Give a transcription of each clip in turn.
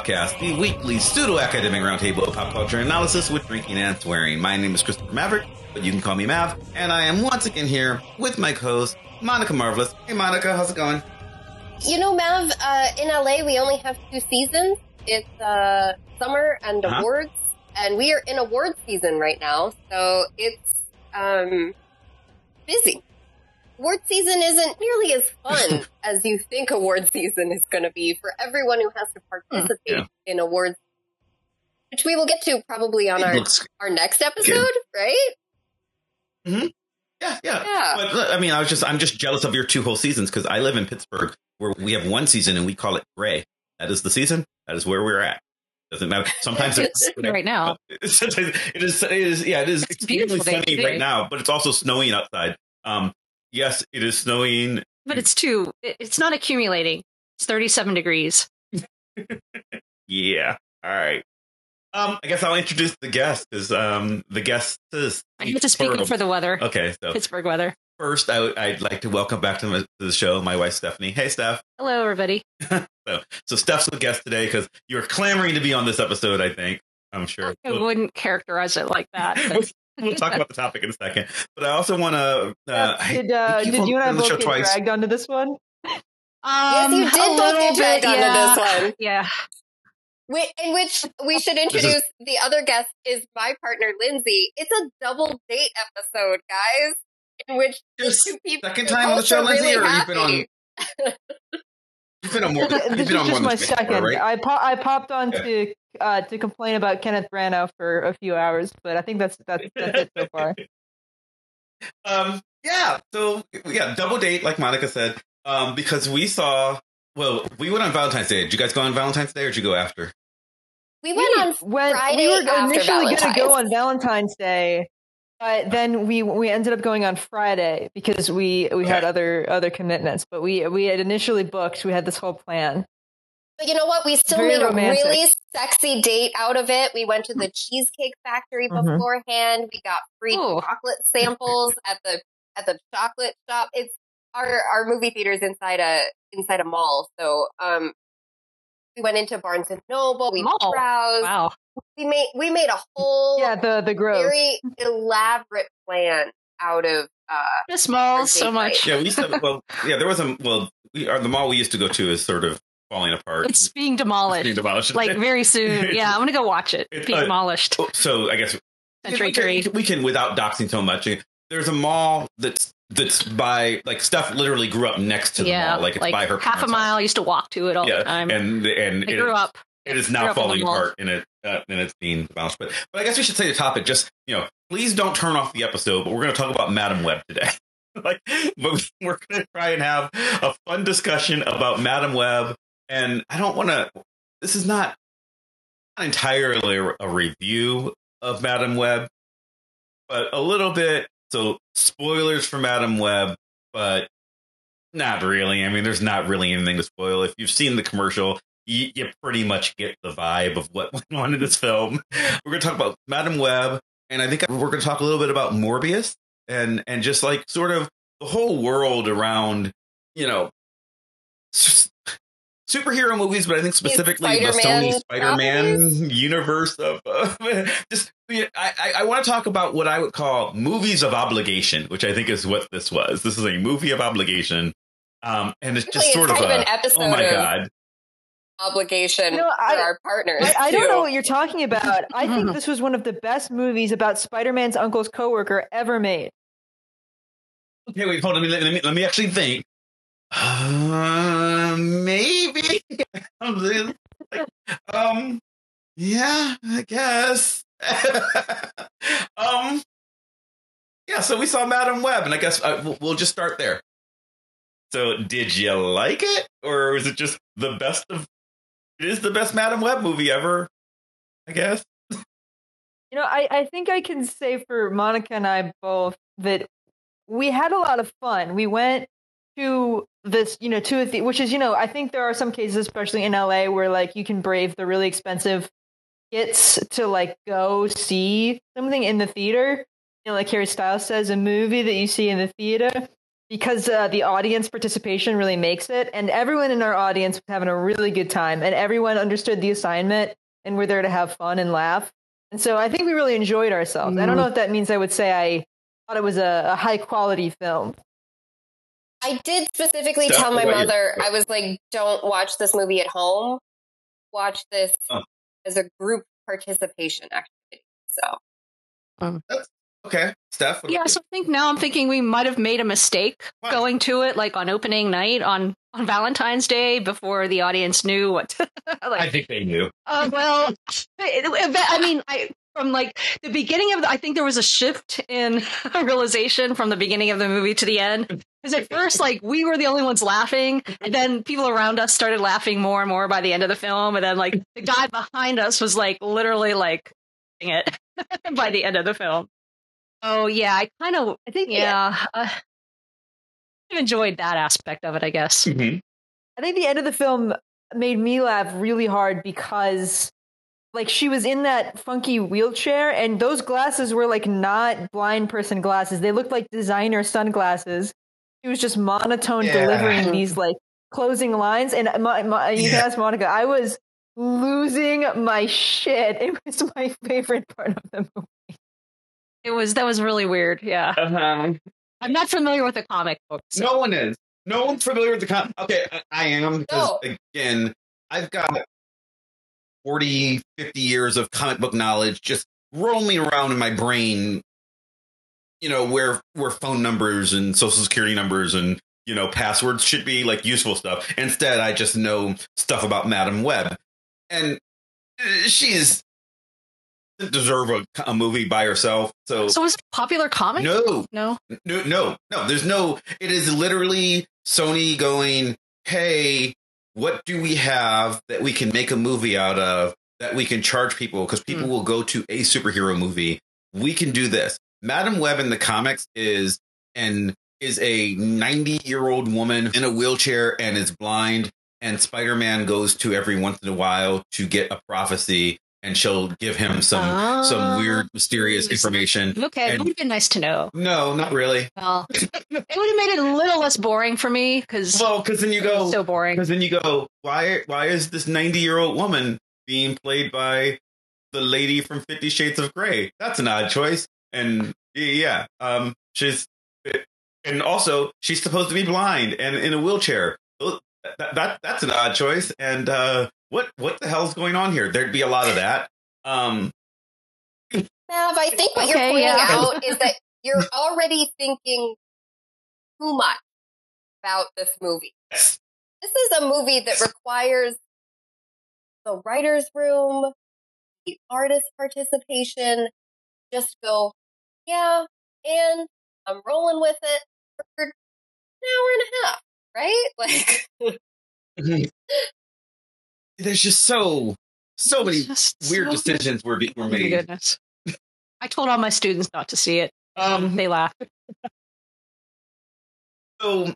Popcast, the weekly pseudo-academic roundtable of pop culture analysis with drinking and swearing. My name is Christopher Maverick, but you can call me Mav, and I am once again here with my co-host, Monica Marvelous. Hey Monica, how's it going? You know, Mav, uh, in LA we only have two seasons. It's uh, summer and Uh-huh. awards, and we are in award season right now, so it's um, busy. Award season isn't nearly as fun as you think award season is going to be for everyone who has to participate yeah. in awards, which we will get to probably on It our looks our next episode, right? yeah, yeah. Yeah. But I mean, I was just I'm just jealous of your two whole seasons because I live in Pittsburgh where we have one season and we call it gray. That is the season. That is where we're at. Doesn't matter. Sometimes it's right now. Sometimes it is. It is. Yeah, it is It's a beautiful extremely sunny right now, but it's also snowing outside. Um, yes, it is snowing. But it's too. It's not accumulating. It's 37 degrees. Yeah. All right. Um, I guess I'll introduce the guest because um, the guest is. I get to speak for- the weather. Okay, so Pittsburgh weather. first, I, I'd like to welcome back to the, to the show my wife Stephanie. Hey, Steph. Hello, everybody. So, so Steph's the guest today because you're clamoring to be on this episode. I think. I'm sure. I wouldn't characterize it like that. we'll, talk about the topic in a second, but I also want to. Uh, I- did uh, I did on you and I both get twice. dragged onto this one? yes, Um, you did both little get dragged bit, onto yeah. this one. Yeah. Whi- in which we should introduce the other guest is my partner Lindsay. It's a double date episode, guys, in which Just two people second time on the show, also Lindsay, really or you've been on- happy. You've been on more. this You've is on just my this before, second. right? I po- I popped on to uh, to complain about Kenneth Branagh for a few hours, but I think that's that's, that's it so far. um, yeah. So yeah, double date, like Monica said, um, because we saw. Well, we went on Valentine's Day. Did you guys go on Valentine's Day, or did you go after? We went on when Friday we were after initially going to go on Valentine's Day, but then we we ended up going on Friday because we we had other other commitments. But we we had initially booked. We had this whole plan. But you know what? We still Very made romantic. a really sexy date out of it. We went to the Cheesecake Factory Mhm. beforehand. We got free Ooh. chocolate samples at the at the chocolate shop. It's our our movie theater is inside a inside a mall. So um we went into Barnes and Noble, we Mall? browsed. Wow. We made we made a whole Yeah, the the Grove. very elaborate plan out of uh Miss Malls so much. Yeah, we used to. Well, yeah, there was a. Well, we are the mall we used to go to is sort of falling apart. It's being It's demolished. being demolished. Like very soon. Yeah, I'm going to go watch it. It's, Being uh, demolished. Oh, so I guess Century we can, III. we can without doxing so much. There's a mall that's that's by like stuff literally grew up next to the Yeah. mall, like it's by her half a mile. I used to walk to it all house. the time. And and I it- grew up. It is now in falling apart and it uh, and it's being demolished. But but I guess we should say the topic. Just you know, please don't turn off the episode. But we're going to talk about Madame Web today. like, but we're going to try and have a fun discussion about Madame Web. And I don't want to. This is not not entirely a review of Madame Web, but a little bit. So spoilers from Madame Web, but not really. I mean, there's not really anything to spoil. If you've seen the commercial, you, you pretty much get the vibe of what went on in this film. We're going to talk about Madame Web, and I think we're going to talk a little bit about Morbius and and just like sort of the whole world around, you know, superhero movies, but I think specifically the Spider-Man Sony Spider-Man universe of uh, just. I, I, I want to talk about what I would call movies of obligation, which I think is what this was. This is a movie of obligation, um, and it's just It's sort of of a an episode oh my god, obligation You know, I- for our partners. I, I don't know what you're talking about. I think this was one of the best movies about Spider-Man's uncle's coworker ever made. Okay, wait, hold on. Let me let me, let me actually think. Uh, maybe. Um. Yeah, I guess. um. Yeah, so we saw Madame Web, and I guess uh, we'll- we'll just start there. So, did you like it, or is it just the best of? It is the best Madame Web movie ever. I guess. You know, I, I think I can say for Monica and I both that we had a lot of fun. We went to this, you know, to a the- which is, you know, I think there are some cases, especially in LA, where like you can brave the really expensive tickets to like go see something in the theater. You know, like Harry Styles says, a movie that you see in the theater. because uh, the audience participation really makes it, and everyone in our audience was having a really good time, and everyone understood the assignment and we're there to have fun and laugh. And so I think we really enjoyed ourselves. I don't know if that means I would say I thought it was a, a high quality film. I did specifically Steph, tell my what you? mother, I was like, don't watch this movie at home. Watch this Oh. as a group participation activity. So Okay, Steph. what Yeah, so I think now I'm thinking we might have made a mistake What? going to it like on opening night on on Valentine's Day before the audience knew what. like, I think they knew. Uh, well, it- it- I mean, I from like the beginning of the, I think there was a shift in realization from the beginning of the movie to the end. Because at first, like we were the only ones laughing, and then people around us started laughing more and more by the end of the film, and then like the guy behind us was like literally like it by the end of the film. Oh yeah, I kind of I think yeah, uh, I enjoyed that aspect of it, I guess. Mhm. I think the end of the film made me laugh really hard because like she was in that funky wheelchair and those glasses were like not blind person glasses. They looked like designer sunglasses. She was just monotone Yeah. delivering these like closing lines and my, my, you can Yeah. ask Monica, I was losing my shit. It was my favorite part of the movie. It was that was really weird. Yeah, Uh-huh. I'm not familiar with the comic book. so- No one is. No one's familiar with the con. Okay, I, I am because No. again, I've got 40, 50 years of comic book knowledge just rolling around in my brain. You know where where phone numbers and social security numbers and you know passwords should be like useful stuff. Instead, I just know stuff about Madame Web, and uh, she is doesn't deserve a, a movie by herself. So, So was it a popular comic? no, No. no, no, no. There's no. It is literally Sony going, "Hey, what do we have that we can make a movie out of that we can charge people because people will go to a superhero movie. We can do this." Madame Web in the comics is and is a 90 year old woman in a wheelchair and is blind. And Spider Man goes to every once in a while to get a prophecy, and she'll give him some some ah. weird, mysterious information. Okay, it would have been nice to know. No, not really. Well, it would have made it a little less boring for me because Well, because then you go, so boring. because then you go, why? Why is this ninety-year-old woman being played by the lady from Fifty Shades of Grey? That's an odd choice. And yeah, um, she's, and also she's supposed to be blind and in a wheelchair. That, that that's an odd choice. And uh, what what the hell's going on here? There'd be a lot of that. Um, Mav, I think what Okay, you're pointing yeah. out is that you're already thinking too much about this movie. This is a movie that requires the writer's room, the artist participation. Just go, yeah, and I'm rolling with it for an hour and a half, right? Like, there's just so so many weird so- decisions were, be- were Oh my made. goodness. I told all my students not to see it. Um, They laughed. So,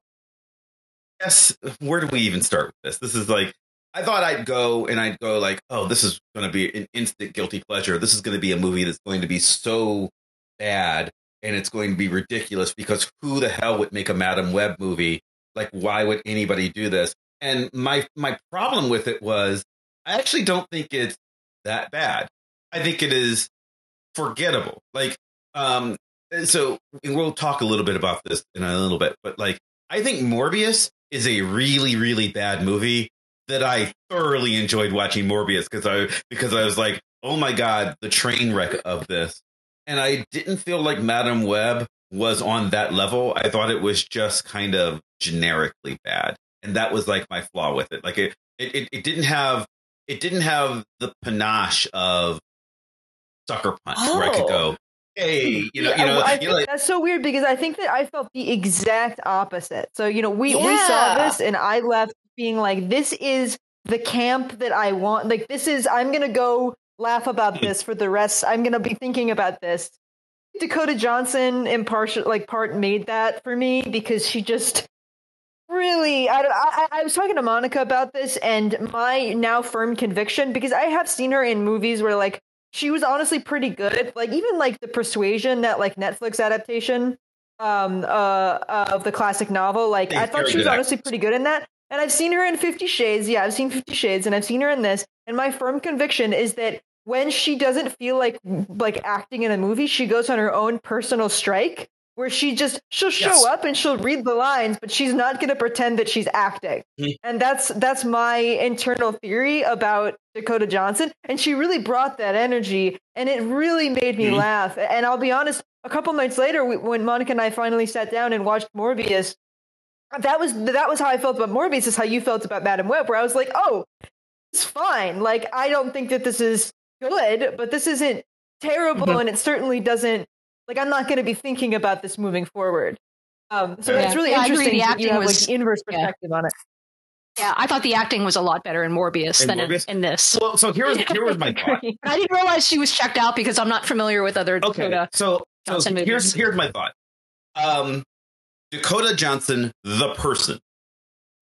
yes, where do we even start with this? This is like, I thought I'd go and I'd go like, oh, this is going to be an instant guilty pleasure. This is going to be a movie that's going to be so bad and it's going to be ridiculous because who the hell would make a Madame Web movie? Like, why would anybody do this? And my my problem with it was, I actually don't think it's that bad. I think it is forgettable. Like, um, so we'll talk a little bit about this in a little bit, but like I think Morbius is a really really bad movie that I thoroughly enjoyed watching Morbius because I because I was like, oh my god, the train wreck of this, and I didn't feel like Madame Web was on that level. I thought it was just kind of generically bad, and that was like my flaw with it. Like it it it, it didn't have it didn't have the panache of Sucker Punch where I could Oh. go, hey, you know, Yeah, you know, well, I you know, like, that's so weird because I think that I felt the exact opposite. So you know, we we saw this, and I left being like, "This is the camp that I want. Like, this is I'm gonna go laugh about this for the rest. I'm gonna be thinking about this." Dakota Johnson, in partial like part, made that for me because she just really. I, I I was talking to Monica about this, and my now firm conviction because I have seen her in movies where like she was honestly pretty good. Like even like the Persuasion, that like Netflix adaptation um, uh, of the classic novel. Like I thought she was honestly pretty good in that. And I've seen her in Fifty Shades. Yeah, I've seen Fifty Shades, and I've seen her in this. And my firm conviction is that when she doesn't feel like like acting in a movie, she goes on her own personal strike, where she just she'll show Yes. up and she'll read the lines, but she's not going to pretend that she's acting. Mhm. And that's that's my internal theory about Dakota Johnson. And she really brought that energy, and it really made me Mhm. laugh. And I'll be honest, a couple nights later, we, when Monica and I finally sat down and watched Morbius, that was that was how I felt about Morbius. Is how you felt about Madame Web, where I was like, oh, it's fine. Like I don't think that this is good, but this isn't terrible, Mm-hmm. Mhm. and it certainly doesn't. Like I'm not going to be thinking about this moving forward. Um, so Yeah. that's really Yeah, interesting. The that you acting have was- like the inverse yeah. perspective on it. Yeah, I thought the acting was a lot better in Morbius In than in, Morbius? in this. Well, so here was here was my thought. But I didn't realize she was checked out because I'm not familiar with other Okay, Dakota. so so Johnson movies. here's here's my thought. Um, Dakota Johnson, the person,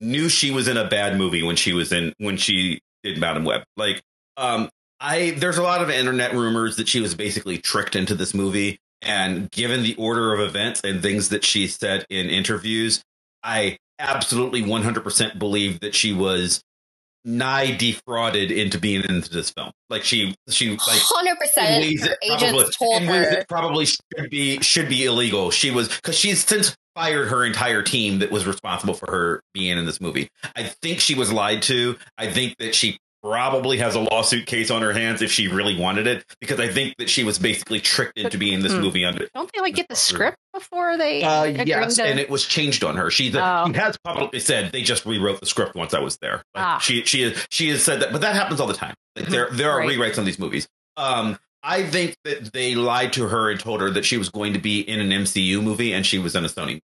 knew she was in a bad movie when she was in when she did Madame Web. Like, um, I there's a lot of internet rumors that she was basically tricked into this movie, and given the order of events and things that she said in interviews, I absolutely 100% believe that she was nigh defrauded into being into this film. Like she she like hundred percent. Her agents probably, told her. probably should be should be illegal. She was because she's since fired her entire team that was responsible for her being in this movie. I think she was lied to. I think that she probably has a lawsuit case on her hands if she really wanted it because I think that she was basically tricked into being in this Hmm. movie under Don't they like get the script before they uh, yes, to- and it was changed on her. She, Oh. she has publicly said they just rewrote the script once I was there. Like, Ah. She she she has said that, but that happens all the time. Like, there there are Right. rewrites on these movies. Um, I think that they lied to her and told her that she was going to be in an MCU movie and she was in a Sony.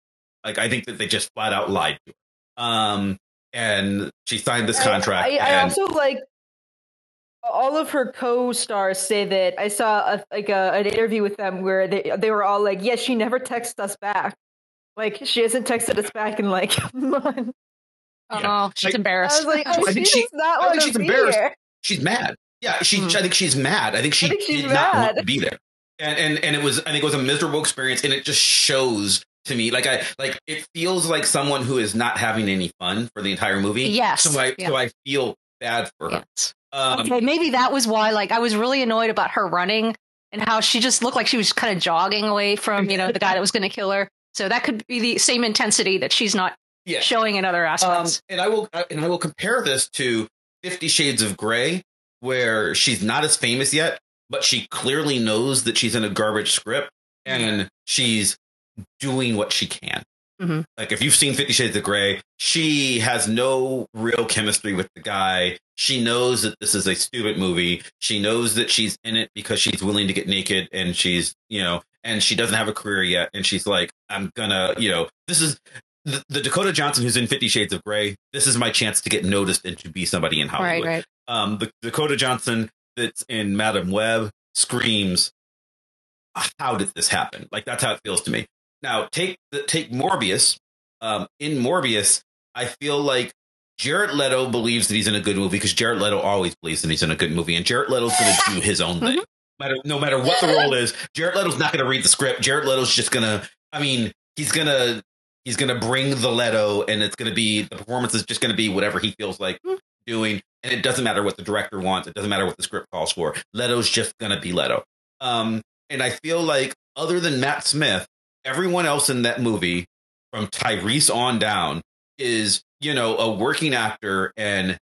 Like I think that they just flat out lied to her. Um, and she signed this contract. I, I, and, also like all of her co-stars say that I saw a, like a, an interview with them where they they were all like, "Yes, she never texts us back. Like she hasn't texted us back in like months." Oh, Yeah. she's Like- I embarrassed. was like, "Oh, I she think she- not I think she's embarrassed. here." she's mad. Yeah, she. Mhm. I think she's mad. I think she I think did not want to be there, and and and it was. I think it was a miserable experience, and it just shows to me. Like I like it feels like someone who is not having any fun for the entire movie. Yes, So I yeah. so I feel bad for her. Yes. Um, Okay, maybe that was why. Like, I was really annoyed about her running and how she just looked like she was kind of jogging away from you know the guy that was going to kill her. So that could be the same intensity that she's not Yeah. showing in other Um, aspects. and I will and I will compare this to Fifty Shades of Grey, where she's not as famous yet, but she clearly knows that she's in a garbage script and she's doing what she can. Mhm. Like if you've seen Fifty Shades of Grey, she has no real chemistry with the guy. She knows that this is a stupid movie. She knows that she's in it because she's willing to get naked and she's, you know, and she doesn't have a career yet. And she's like, I'm gonna, you know, this is the, the Dakota Johnson who's in Fifty Shades of Grey. This is my chance to get noticed and to be somebody in right, Hollywood. right. Um, the Dakota Johnson that's in Madame Web screams, "How did this happen?" Like that's how it feels to me. Now take the, take Morbius. Um, in Morbius, I feel like Jared Leto believes that he's in a good movie because Jared Leto always believes that he's in a good movie, and Jared Leto's going to do his own thing. Matter, no matter what the role is, Jared Leto's not going to read the script. Jared Leto's just going to. I mean, he's gonna he's gonna bring the Leto, and it's gonna be the performance is just gonna be whatever he feels like doing, and it doesn't matter what the director wants. It doesn't matter what the script calls for. Leto's just gonna be Leto. Um, and I feel like other than Matt Smith, everyone else in that movie, from Tyrese on down, is you know a working actor and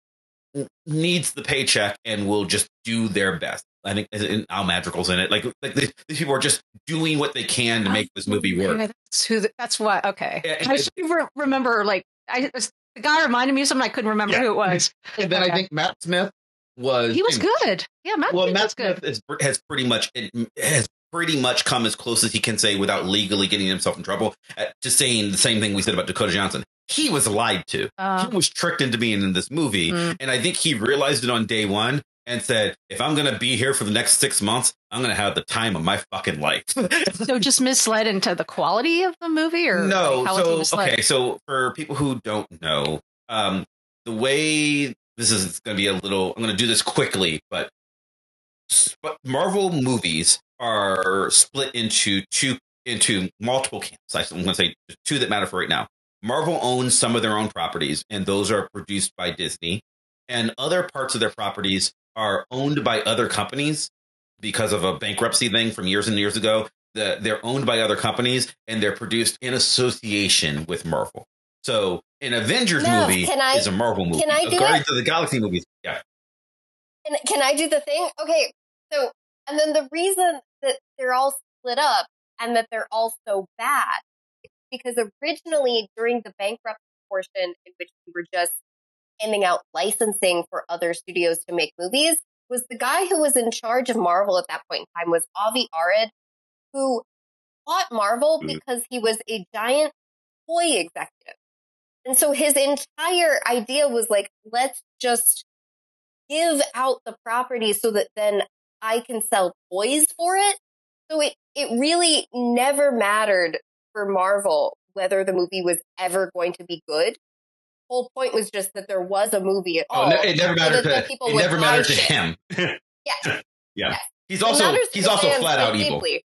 needs the paycheck and will just do their best. I think and Al Madrigal's in it. Like, like these these people are just doing what they can to make this movie work. Yeah, that's who. The, that's what. Okay, Yeah, I should re- remember. Like, I the guy reminded me of something I couldn't remember Yeah. who it was. And then I think Matt Smith was he was good. Yeah, Matt. Well, Smith Matt. Smith is, has pretty much has pretty much come as close as he can say without legally getting himself in trouble uh, to saying the same thing we said about Dakota Johnson. He was lied to. Uh, he was tricked into being in this movie, Mm. and I think he realized it on day one and said, "If I'm going to be here for the next six months, I'm going to have the time of my fucking life." so just misled into the quality of the movie, or no, like, so okay, so for people who don't know, um, the way this is going to be a little, I'm going to do this quickly, but but Marvel movies are split into two into multiple camps. I'm going to say two that matter for right now. Marvel owns some of their own properties, and those are produced by Disney. And other parts of their properties are owned by other companies because of a bankruptcy thing from years and years ago. The, they're owned by other companies and they're produced in association with Marvel. So an Avengers No, movie I- is a Marvel movie. can I do Guardians of the Galaxy movies, yeah. Can, can I do the thing? Okay, so, and then the reason that they're all split up and that they're all so bad is because originally during the bankruptcy portion in which we were just handing out licensing for other studios to make movies was the guy who was in charge of Marvel at that point in time was Avi Arad, who bought Marvel Mm. because he was a giant toy executive. And so his entire idea was like, let's just give out the property so that then I can sell toys for it. So it, it really never mattered for Marvel whether the movie was ever going to be good. Whole point was just that there was a movie at all. Oh, no, it never mattered that to people it never mattered to shit. him. Yeah. yeah. Yes. He's also he's also flat out evil. deeply.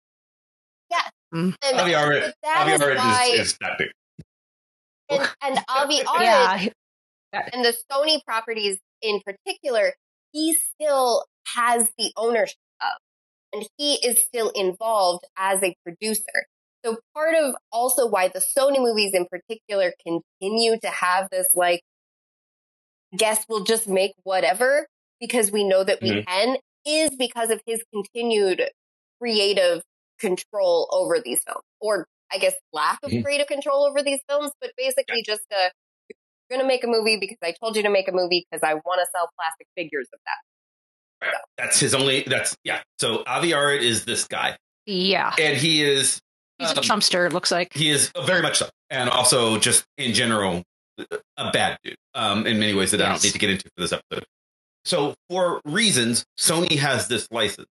Yeah. Mm. And, Avi Arad, that Avi is Arad why, is, is that big. and, and Avi Arad Yeah. and the Sony properties in particular, he still has the ownership of, and he is still involved as a producer. So part of also why the Sony movies in particular continue to have this like, guess we'll just make whatever because we know that we Mhm. can is because of his continued creative control over these films or I guess lack of Mhm. creative control over these films, but basically just a you're going to make a movie because I told you to make a movie because I want to sell plastic figures of that. Right. That's his only. That's yeah. So Avi Arad is this guy, Yeah. and he is He's a um, Trumpster, it looks like. he is very much so, and also just in general a bad dude. Um, in many ways that I don't need to get into for this episode. So for reasons, Sony has this license.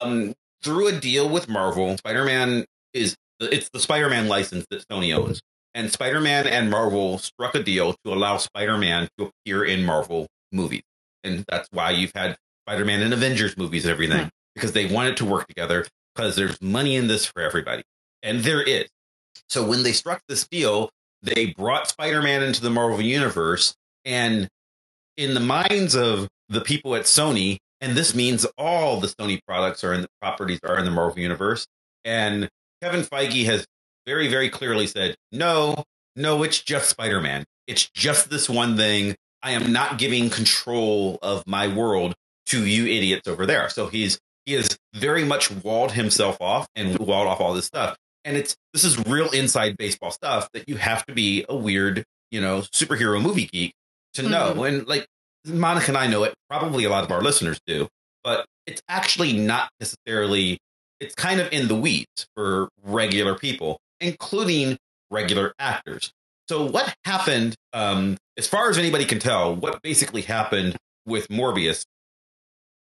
Um, through a deal with Marvel, Spider-Man is it's the Spider-Man license that Sony owns. And Spider-Man and Marvel struck a deal to allow Spider-Man to appear in Marvel movies. And that's why you've had Spider-Man and Avengers movies and everything, because they wanted to work together because there's money in this for everybody. And there is. So when they struck this deal, they brought Spider-Man into the Marvel universe and in the minds of the people at Sony, and this means all the Sony products are in the properties are in the Marvel universe. And Kevin Feige has very, very clearly said, no, no, it's just Spider Man. It's just this one thing. I am not giving control of my world to you idiots over there. So he's he has very much walled himself off and walled off all this stuff. And it's this is real inside baseball stuff that you have to be a weird, you know, superhero movie geek to know. And like Monica and I know it, probably a lot of our listeners do, but it's actually not necessarily it's kind of in the weeds for regular people, including regular actors. So what happened, um, as far as anybody can tell, what basically happened with Morbius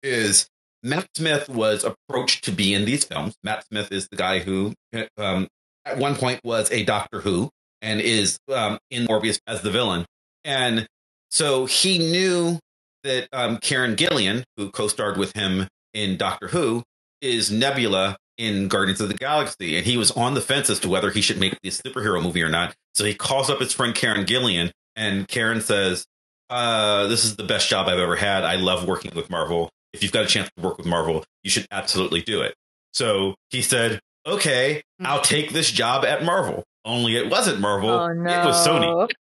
is Matt Smith was approached to be in these films. Matt Smith is the guy who, um, at one point, was a Doctor Who and is um, in Morbius as the villain. And so he knew that um, Karen Gillan, who co-starred with him in Doctor Who, is Nebula in Guardians of the Galaxy, and he was on the fence as to whether he should make this superhero movie or not. So he calls up his friend Karen Gillan, and Karen says, uh, "This is the best job I've ever had. I love working with Marvel. If you've got a chance to work with Marvel, you should absolutely do it." So he said, "Okay, I'll take this job at Marvel." Only it wasn't Marvel; oh no. it was Sony.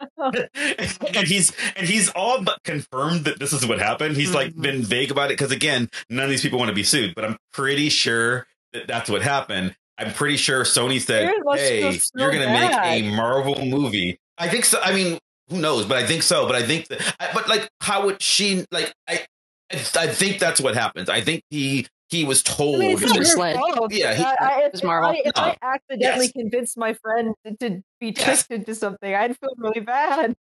and he's and he's all but confirmed that this is what happened. He's like Mhm. been vague about it because again, none of these people want to be sued, but I'm pretty sure that that's what happened. I'm pretty sure Sony said, feel "Hey, so you're going to make a Marvel movie." I think so. I mean, who knows? But I think so. But I think that. I, but like, how would she? Like, I, I, I think that's what happens. I think he he was told. I mean, it's not Just your fault. Yeah, he- I, I, if, was if I, if I oh, accidentally Yes. convinced my friend to, to be Yes. tricked into something, I'd feel really bad.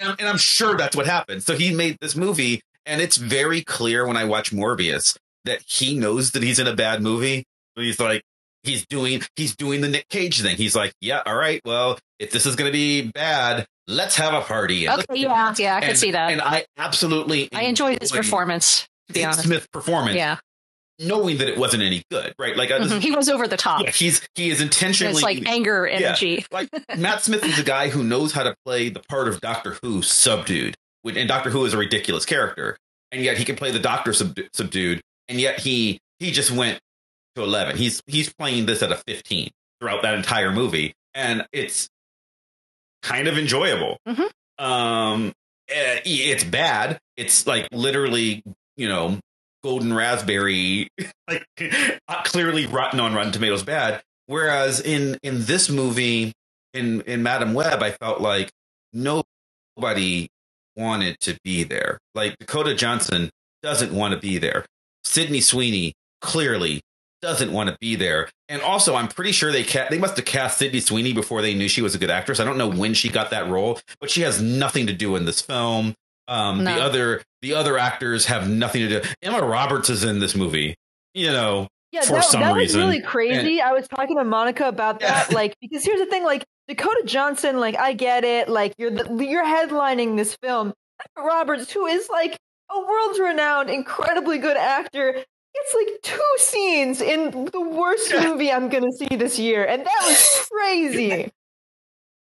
and, and I'm sure that's what happened. So he made this movie, and it's very clear when I watch Morbius that he knows that he's in a bad movie. But he's like, he's doing, he's doing the Nick Cage thing. He's like, yeah, all right, well, if this is going to be bad, let's have a party. Okay, yeah, yeah, I can and- see that. And I absolutely, I enjoyed his performance, to be honest. Smith performance. Yeah. knowing that it wasn't any good, right? Like, Mhm. he was over the top. yeah, he's he is intentionally It's like anger energy. like Matt Smith is a guy who knows how to play the part of Doctor Who subdued, and Doctor Who is a ridiculous character, and yet he can play the Doctor sub- subdued, and yet he he just went to eleven. He's he's playing this at a fifteen throughout that entire movie, and it's kind of enjoyable. Mhm. Um, eh, it's bad. It's like literally, you know, golden raspberry, like clearly rotten on Rotten Tomatoes bad. Whereas in in this movie, in in Madame Web, I felt like nobody wanted to be there. Like Dakota Johnson doesn't want to be there. Sydney Sweeney clearly doesn't want to be there. And also, I'm pretty sure they ca- they must have cast Sydney Sweeney before they knew she was a good actress. I don't know when she got that role, but she has nothing to do in this film. Um, No. The other the other actors have nothing to do. Emma Roberts is in this movie. You know, Yeah, for that, some that reason. was really crazy. I was talking to Monica about that, Yeah. like because here's the thing, like Dakota Johnson, like I get it, like you're the, you're headlining this film. Emma Roberts, who is like a world-renowned, incredibly good actor, gets like two scenes in the worst Yeah. movie I'm gonna see this year, and that was crazy.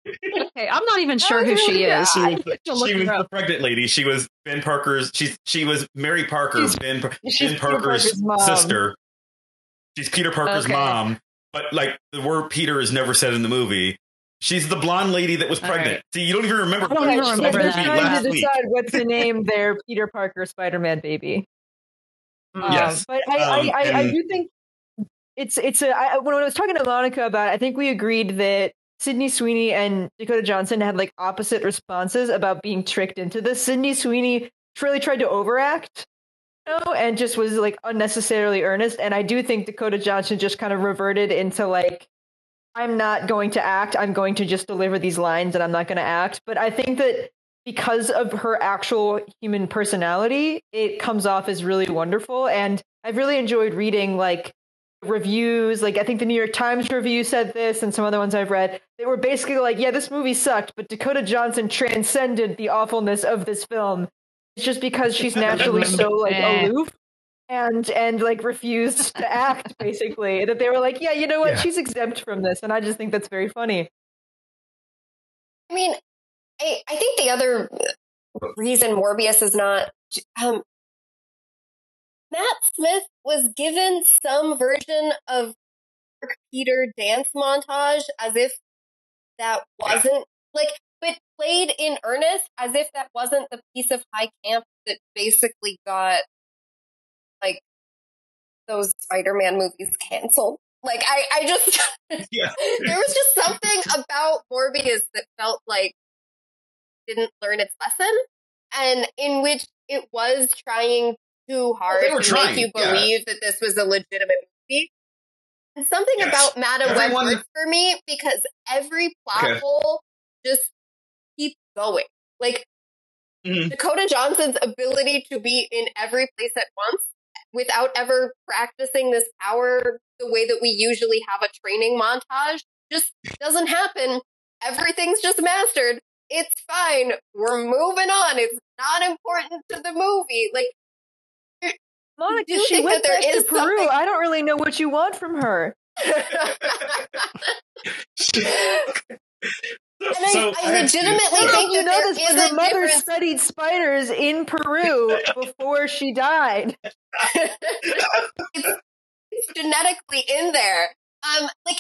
Okay, I'm not even sure who she really is. she was, have to look she was the pregnant lady. She was Ben Parker's. She's she was Mary Parker, She's- Ben, she's Ben Parker's, Parker's sister. She's Peter Parker's Okay. mom, but like the word Peter is never said in the movie. She's the blonde lady that was pregnant. right. See, you don't even remember. I don't even remember They're that. trying last to week. decide what to name their Peter Parker Spider-Man baby. Um, Yes. but I, Um, I, I, I do think it's it's a. I, when I was talking to Monica about, it, I think we agreed that Sydney Sweeney and Dakota Johnson had like opposite responses about being tricked into this. Sydney Sweeney really tried to overact, you know, and just was like unnecessarily earnest. And I do think Dakota Johnson just kind of reverted into like. I'm not going to act. I'm going to just deliver these lines and I'm not going to act. But I think that because of her actual human personality, it comes off as really wonderful. And I've really enjoyed reading like reviews. Like I think the New York Times review said this, and some other ones I've read. They were basically like, "Yeah, this movie sucked, but Dakota Johnson transcended the awfulness of this film. It's just because she's naturally so like aloof." And and like refused to act, basically. That they were like, yeah, you know what? Yeah. She's exempt from this, and I just think that's very funny. I mean, I, I think the other reason Morbius is not um, Matt Smith was given some version of Peter dance montage as if that wasn't like, but played in earnest as if that wasn't the piece of high camp that basically got like those Spider-Man movies canceled. Like I, I just Yeah. there was just something about Morbius that felt like didn't learn its lesson, and in which it was trying too hard to trying, make you yeah. believe that this was a legitimate movie. And something Yes. about Madame Everyone- Web for me because every plot Okay. hole just keeps going. Like Mhm. Dakota Johnson's ability to be in every place at once without ever practicing this power the way that we usually have a training montage just doesn't happen. Everything's just mastered. It's fine. We're moving on. It's not important to the movie. Like, Monica, do she think went that there back to Peru. something- I don't really know what you want from her. And I- So, I legitimately think you know this, is but her mother difference. studied spiders in Peru before she died. it's, it's genetically in there. Um, like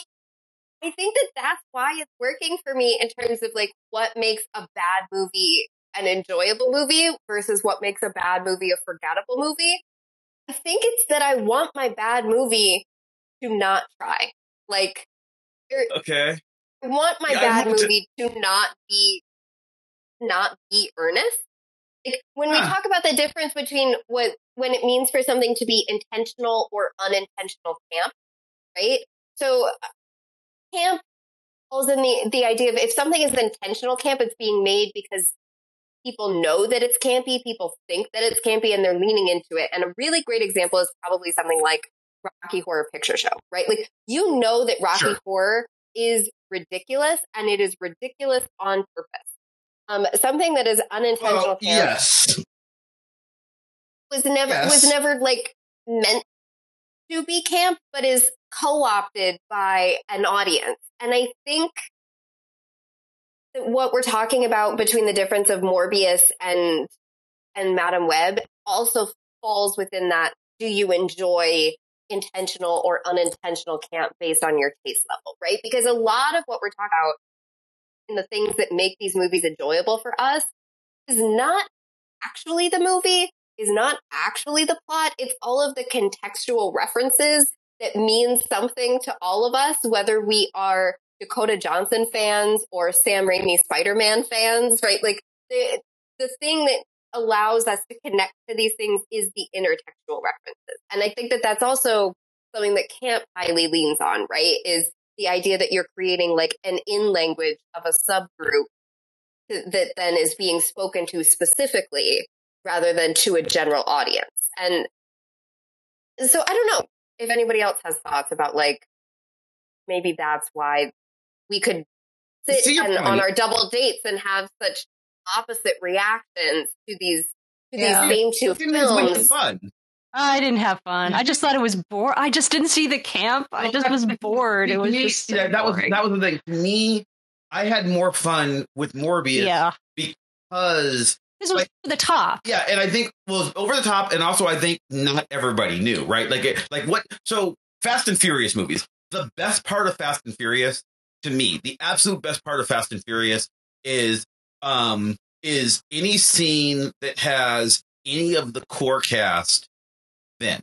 I think that that's why it's working for me in terms of like what makes a bad movie an enjoyable movie versus what makes a bad movie a forgettable movie. I think it's that I want my bad movie to not try. Like er, Okay. I want my Yeah, bad want to- movie to not be not be earnest. Like when we talk about the difference between what when it means for something to be intentional or unintentional camp, right? So camp falls in the the idea of if something is intentional camp, it's being made because people know that it's campy, people think that it's campy, and they're leaning into it. And a really great example is probably something like Rocky Horror Picture Show, right? Like you know that Rocky Sure. Horror is ridiculous, and it is ridiculous on purpose. Um, something that is unintentional Well, camp yes. was never Yes. was never like meant to be camp, but is co-opted by an audience. And I think that what we're talking about between the difference of Morbius and and Madame Web also falls within that. Do you enjoy intentional or unintentional camp based on your taste level, right? Because a lot of what we're talking about and the things that make these movies enjoyable for us is not actually the movie, is not actually the plot. It's all of the contextual references that means something to all of us, whether we are Dakota Johnson fans or Sam Raimi Spider-Man fans, right? Like the, the thing that allows us to connect to these things is the intertextual references. And I think that that's also something that Camp highly leans on, right? Is the idea that you're creating like an in language of a subgroup that then is being spoken to specifically rather than to a general audience. And so I don't know if anybody else has thoughts about like maybe that's why we could sit and, on our double dates and have such opposite reactions to these to yeah. these same two films. Fun. I didn't have fun. I just thought it was bored. I just didn't see the camp. I just was bored. It was me, just so yeah, that boring. was that was the thing. Me, I had more fun with Morbius. Yeah, because this was like, over the top. Yeah, and I think well over the top, and also I think not everybody knew, right? Like, it, like what? So Fast and Furious movies. The best part of Fast and Furious, to me, the absolute best part of Fast and Furious is um is any scene that has any of the core cast then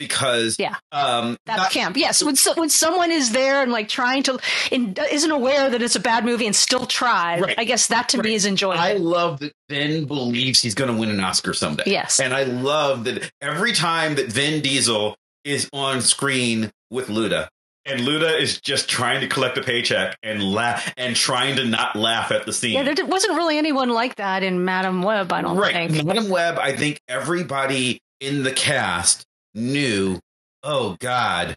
because yeah um that's not, camp yes when so, when someone is there and like trying to and isn't aware that it's a bad movie and still tries Right. i guess that to Right. me is enjoyable I love that Vin believes he's going to win an Oscar someday. Yes. And I love that every time that Vin Diesel is on screen with Luda, and Luda is just trying to collect a paycheck and laugh and trying to not laugh at the scene. yeah there wasn't really anyone like that in madame web i don't right. think Madame Web, I think everybody in the cast knew, oh God,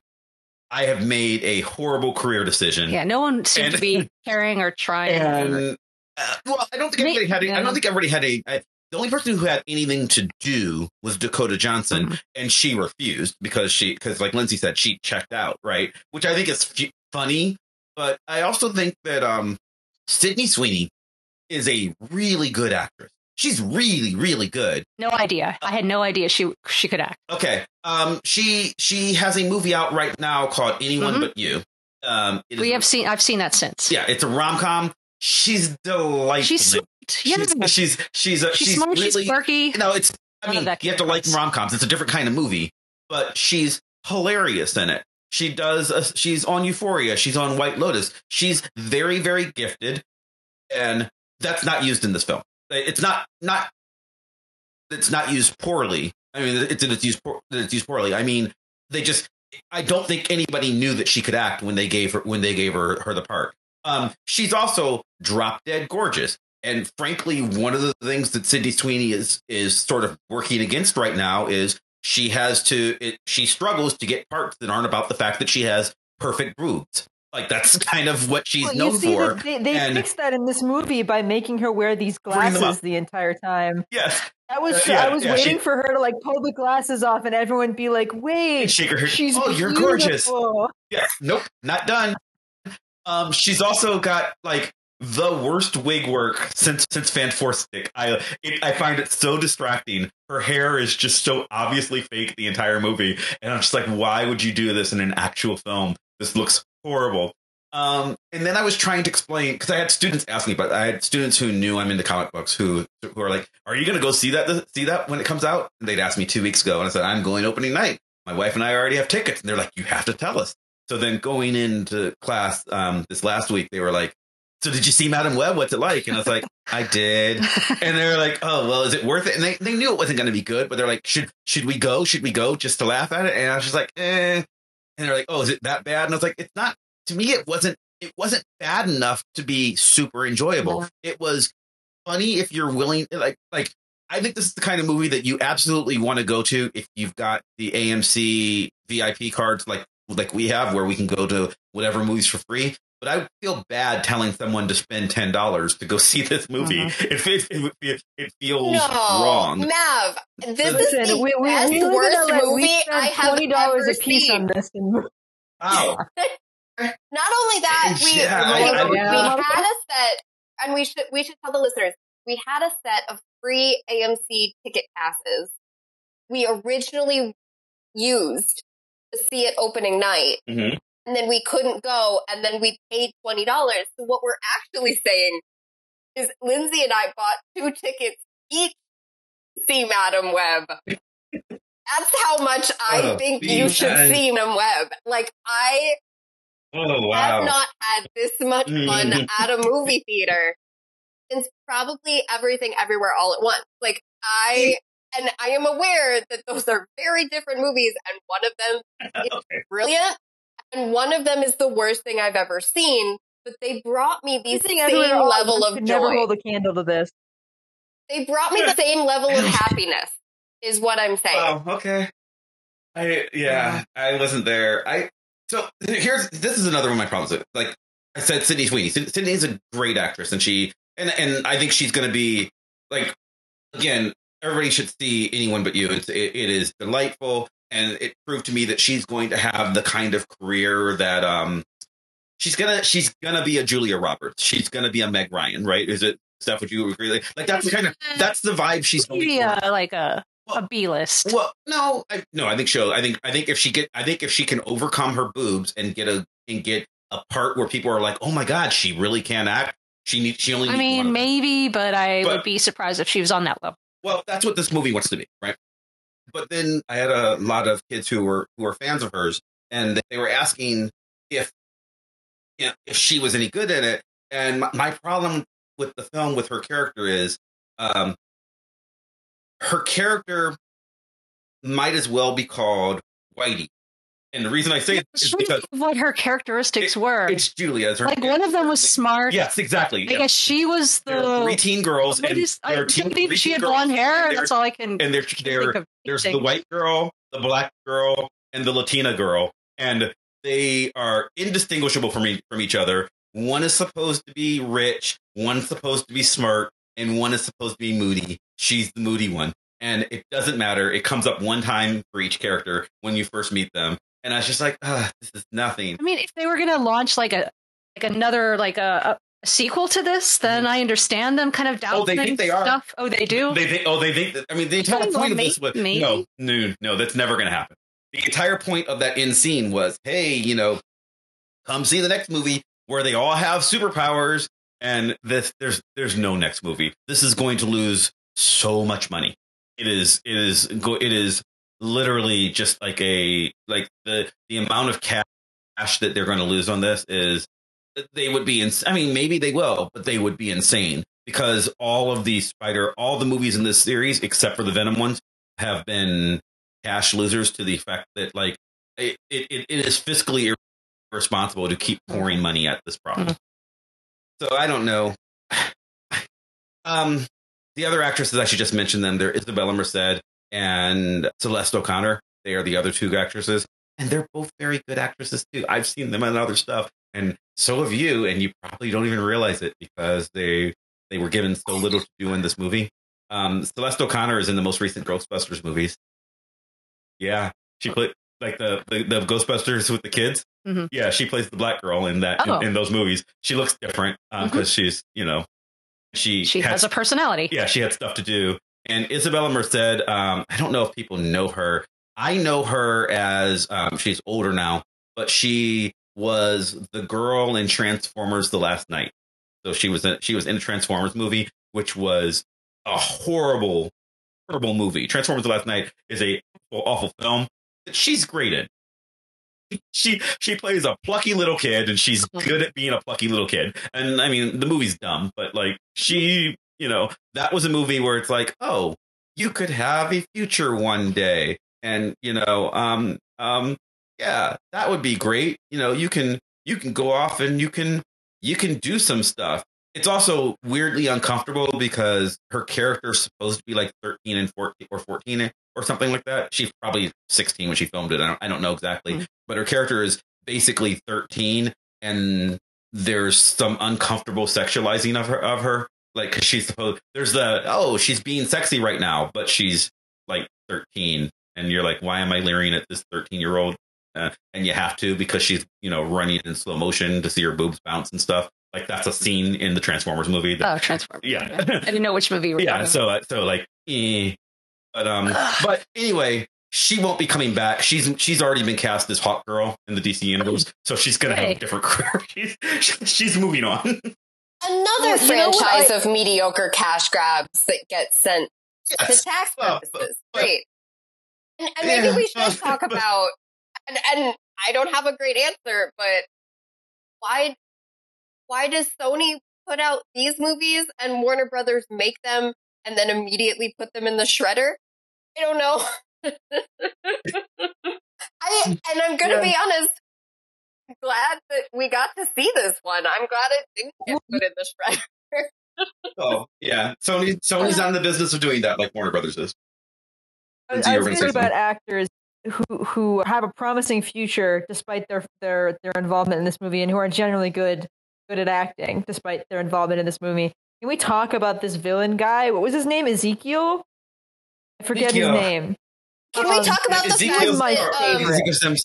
I have made a horrible career decision. yeah no one seemed And- to be caring or trying And uh, well, I don't think anybody had. A, I Yeah. don't think everybody had a. I, the only person who had anything to do was Dakota Johnson, Mhm. and she refused because she, because like Lindsay said, she checked out, right? Which I think is f- funny, but I also think that um, Sydney Sweeney is a really good actress. She's really, really good. no idea i had no idea she she could act Okay, um, she she has a movie out right now called Anyone Mhm. But You. Um, we have seen i've seen that since yeah, it's a rom com. She's delightful. she's sweet yeah She's she's she's, a, she's, she's, smart really she's quirky you know it's I mean you have to like rom coms. It's a different kind of movie, but she's hilarious in it. She does. A, she's on Euphoria. She's on White Lotus. She's very very gifted, and that's not used in this film. It's not not. It's not used poorly. I mean, it's it's used it's used poorly. I mean, they just. I don't think anybody knew that she could act when they gave her when they gave her her the part. Um, she's also drop dead gorgeous. And frankly, one of the things that Sydney Sweeney is is sort of working against right now is she has to it, she struggles to get parts that aren't about the fact that she has perfect boobs. Like that's kind of what she's Well, known for. they, they and- fixed that in this movie by making her wear these Bring them up. glasses the entire time. Yes, I was Uh, yeah, I was yeah, waiting she- for her to like pull the glasses off and everyone be like, "Wait, shake her head. she's oh, you're gorgeous. beautiful." Yeah, nope, not done. Um, she's also got like the worst wig work since since Fan Stick. I it, I find it so distracting. Her hair is just so obviously fake the entire movie, and I'm just like, why would you do this in an actual film? This looks horrible. Um, and then I was trying to explain because I had students ask me, but I had students who knew I'm into comic books who who are like, "Are you going to go see that see that when it comes out?" And they'd asked me two weeks ago, and I said, "I'm going opening night. My wife and I already have tickets." And they're like, "You have to tell us." So then going into class um, this last week, they were like, "So did you see Madame Web? What's it like?" And I was like, "I did." And they're like, "Oh well, is it worth it?" And they, they knew it wasn't going to be good, but they're like, "Should should we go? Should we go just to laugh at it?" And I was just like, "Eh." And they're like, "Oh, is it that bad?" And I was like, "It's not." To me, it wasn't. It wasn't bad enough to be super enjoyable. No. It was funny if you're willing. Like like I think this is the kind of movie that you absolutely want to go to if you've got the AMC VIP cards, like like we have, where we can go to whatever movies for free. But I feel bad telling someone to spend ten dollars to go see this movie. Mhm. It, it, it, it feels no, wrong. Mav. This Listen, is the we, we, best we worst LA. movie we I have twenty dollars ever a piece seen. on this. And Wow. Not only that, we Yeah, we, I- I- we Yeah. had a set, and we should we should tell the listeners we had a set of free AMC ticket passes. We originally used to see it opening night, Mhm. And then we couldn't go, and then we paid twenty dollars. So what we're actually saying is, Lindsay and I bought two tickets each to see Madame Web. That's how much I Oh, think you should man. see Madame Web. Like I Oh have not had this much fun Mhm. at a movie theater since probably everything everywhere all at once. Like I and I am aware that those are very different movies and one of them okay. brilliant and one of them is the worst thing I've ever seen, but they brought me the same all level of could never hold a candle to this. They brought me the same level of happiness is what I'm saying. Wow. Okay. I yeah, I wasn't there. I so here's this is another one of my problems. with. Like I said, Sydney Sweeney. Syd- Sydney's a great actress, and she and and I think she's going to be like again. Everybody should see anyone but you. It's, it, it is delightful, and it proved to me that she's going to have the kind of career that um she's gonna she's gonna be a Julia Roberts. She's gonna be a Meg Ryan, right? Is it stuff? Would you agree? Like, like that's the kind of that's the vibe she's going Maybe for. like a a B list. Well, no, I, no. I think she'll. I think. I think if she get. I think if she can overcome her boobs and get a and get a part where people are like, "Oh my god, she really can act." She needs. She only. I mean, maybe, but I But- would be surprised if she was on that level. Well, that's what this movie wants to be, right? But then I had a lot of kids who were who were fans of hers, and they were asking if you know, if she was any good in it. And my, my problem with the film with her character is, um, her character might as well be called Whitey. And the reason I say it is Show because what her characteristics were. it's Julia. Like one of them was smart. Yes, exactly. I Yeah. guess she was There the. three teen girls, What and is, I, teen, she had blonde hair. and That's all I can. and there, of there's the white girl, the black girl, and the Latina girl, and they are indistinguishable from e- from each other. One is supposed to be rich, one's supposed to be smart, and one is supposed to be moody. She's the moody one, and it doesn't matter. It comes up one time for each character when you first meet them, and I was just like, ah, this is nothing. I mean, if they were going to launch like a like another like a, a sequel to this, then I understand them kind of Mm-hmm. Oh, they doubting think they are. stuff. Oh, they do. They think, oh, they think that, I mean, the entire Well, point of this was, maybe. no, no, no, that's never going to happen. The entire point of that end scene was, hey, you know, come see the next movie where they all have superpowers and this, there's, there's no next movie. This is going to lose so much money. It is, it is, it is literally just like a, like the, the amount of cash that they're going to lose on this is, they would be, ins- I mean, maybe they will, but they would be insane because all of the spider all the movies in this series except for the venom ones have been cash losers to the effect that like it, it, it is fiscally irresponsible to keep pouring money at this problem. So i don't know. Um the other actresses i should just mention them. They're isabela merced and celeste o'connor they are the other two actresses and they're both very good actresses too i've seen them in other stuff and so have you and you probably don't even realize it because they they were given so little to do in this movie. Um, Celeste O'Connor is in the most recent Ghostbusters movies. Yeah, she played like the, the the Ghostbusters with the kids. Mhm. Yeah, she plays the black girl in that Oh. in, in those movies. She looks different because she's you know she she has a personality. yeah, she had stuff to do. And Isabela Merced, um, I don't know if people know her. I know her as um, she's older now, but she was the girl in Transformers: The Last Knight. So she was in, she was in a Transformers movie, which was a horrible, horrible movie. Transformers: The Last Knight is a awful, awful film. that She's great in. She she plays a plucky little kid, and she's good at being a plucky little kid. And I mean, the movie's dumb, but like she, you know, that was a movie where it's like, oh, you could have a future one day, and you know, um, um, yeah, that would be great. You know, you can you can go off and you can you can do some stuff. It's also weirdly uncomfortable because her character is supposed to be like 13 and 14 or 14 or something like that. She's probably 16 when she filmed it. I don't, I don't know exactly, Mhm. but her character is basically 13 and there's some uncomfortable sexualizing of her of her like because she's supposed there's the oh she's being sexy right now but she's like 13 and you're like why am i leering at this 13 year old uh, and you have to because she's you know running in slow motion to see her boobs bounce and stuff. Like that's a scene in the transformers movie that, Oh, Transformers. yeah. I didn't know which movie were yeah talking so so like eh. but um but anyway she won't be coming back. She's she's already been cast as Hot girl in the dc universe so she's gonna have a different career she's she's moving on Another Well, you know what? franchise I- of mediocre cash grabs that get sent Yes. to tax Well, purposes. but- but- Great. And, and maybe Yeah. we should talk about, and, and I don't have a great answer, but why, why does Sony put out these movies and Warner Brothers make them and then immediately put them in the shredder? I don't know. I, and I'm gonna Yeah. be honest, I'm glad that we got to see this one. I'm glad it didn't get put in the shredder. oh yeah sony sony's not in the business of doing that like warner brothers is I, Lindsay, I was were thinking about actors who who have a promising future despite their their their involvement in this movie, and who are generally good good at acting despite their involvement in this movie. Can we talk about this villain guy? What was his name? Ezekiel. I forget Ezekiel. his name. Can we Um, talk about the Ezekiel- fact that um,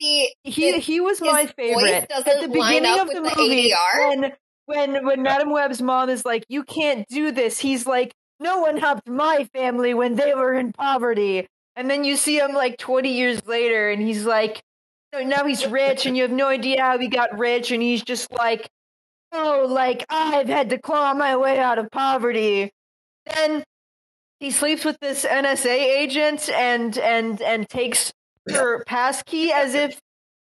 favorite. The He his- he was my favorite at the beginning of the with the movie ADR? when when when Madame Web's mom is like, "You can't do this." He's like, "No one helped my family when they were in poverty." And then you see him like 20 years later, and he's like, "No, now he's rich, and you have no idea how he got rich." And he's just like, "Oh, like I've had to claw my way out of poverty." Then he sleeps with this NSA agent and and and takes her passkey as if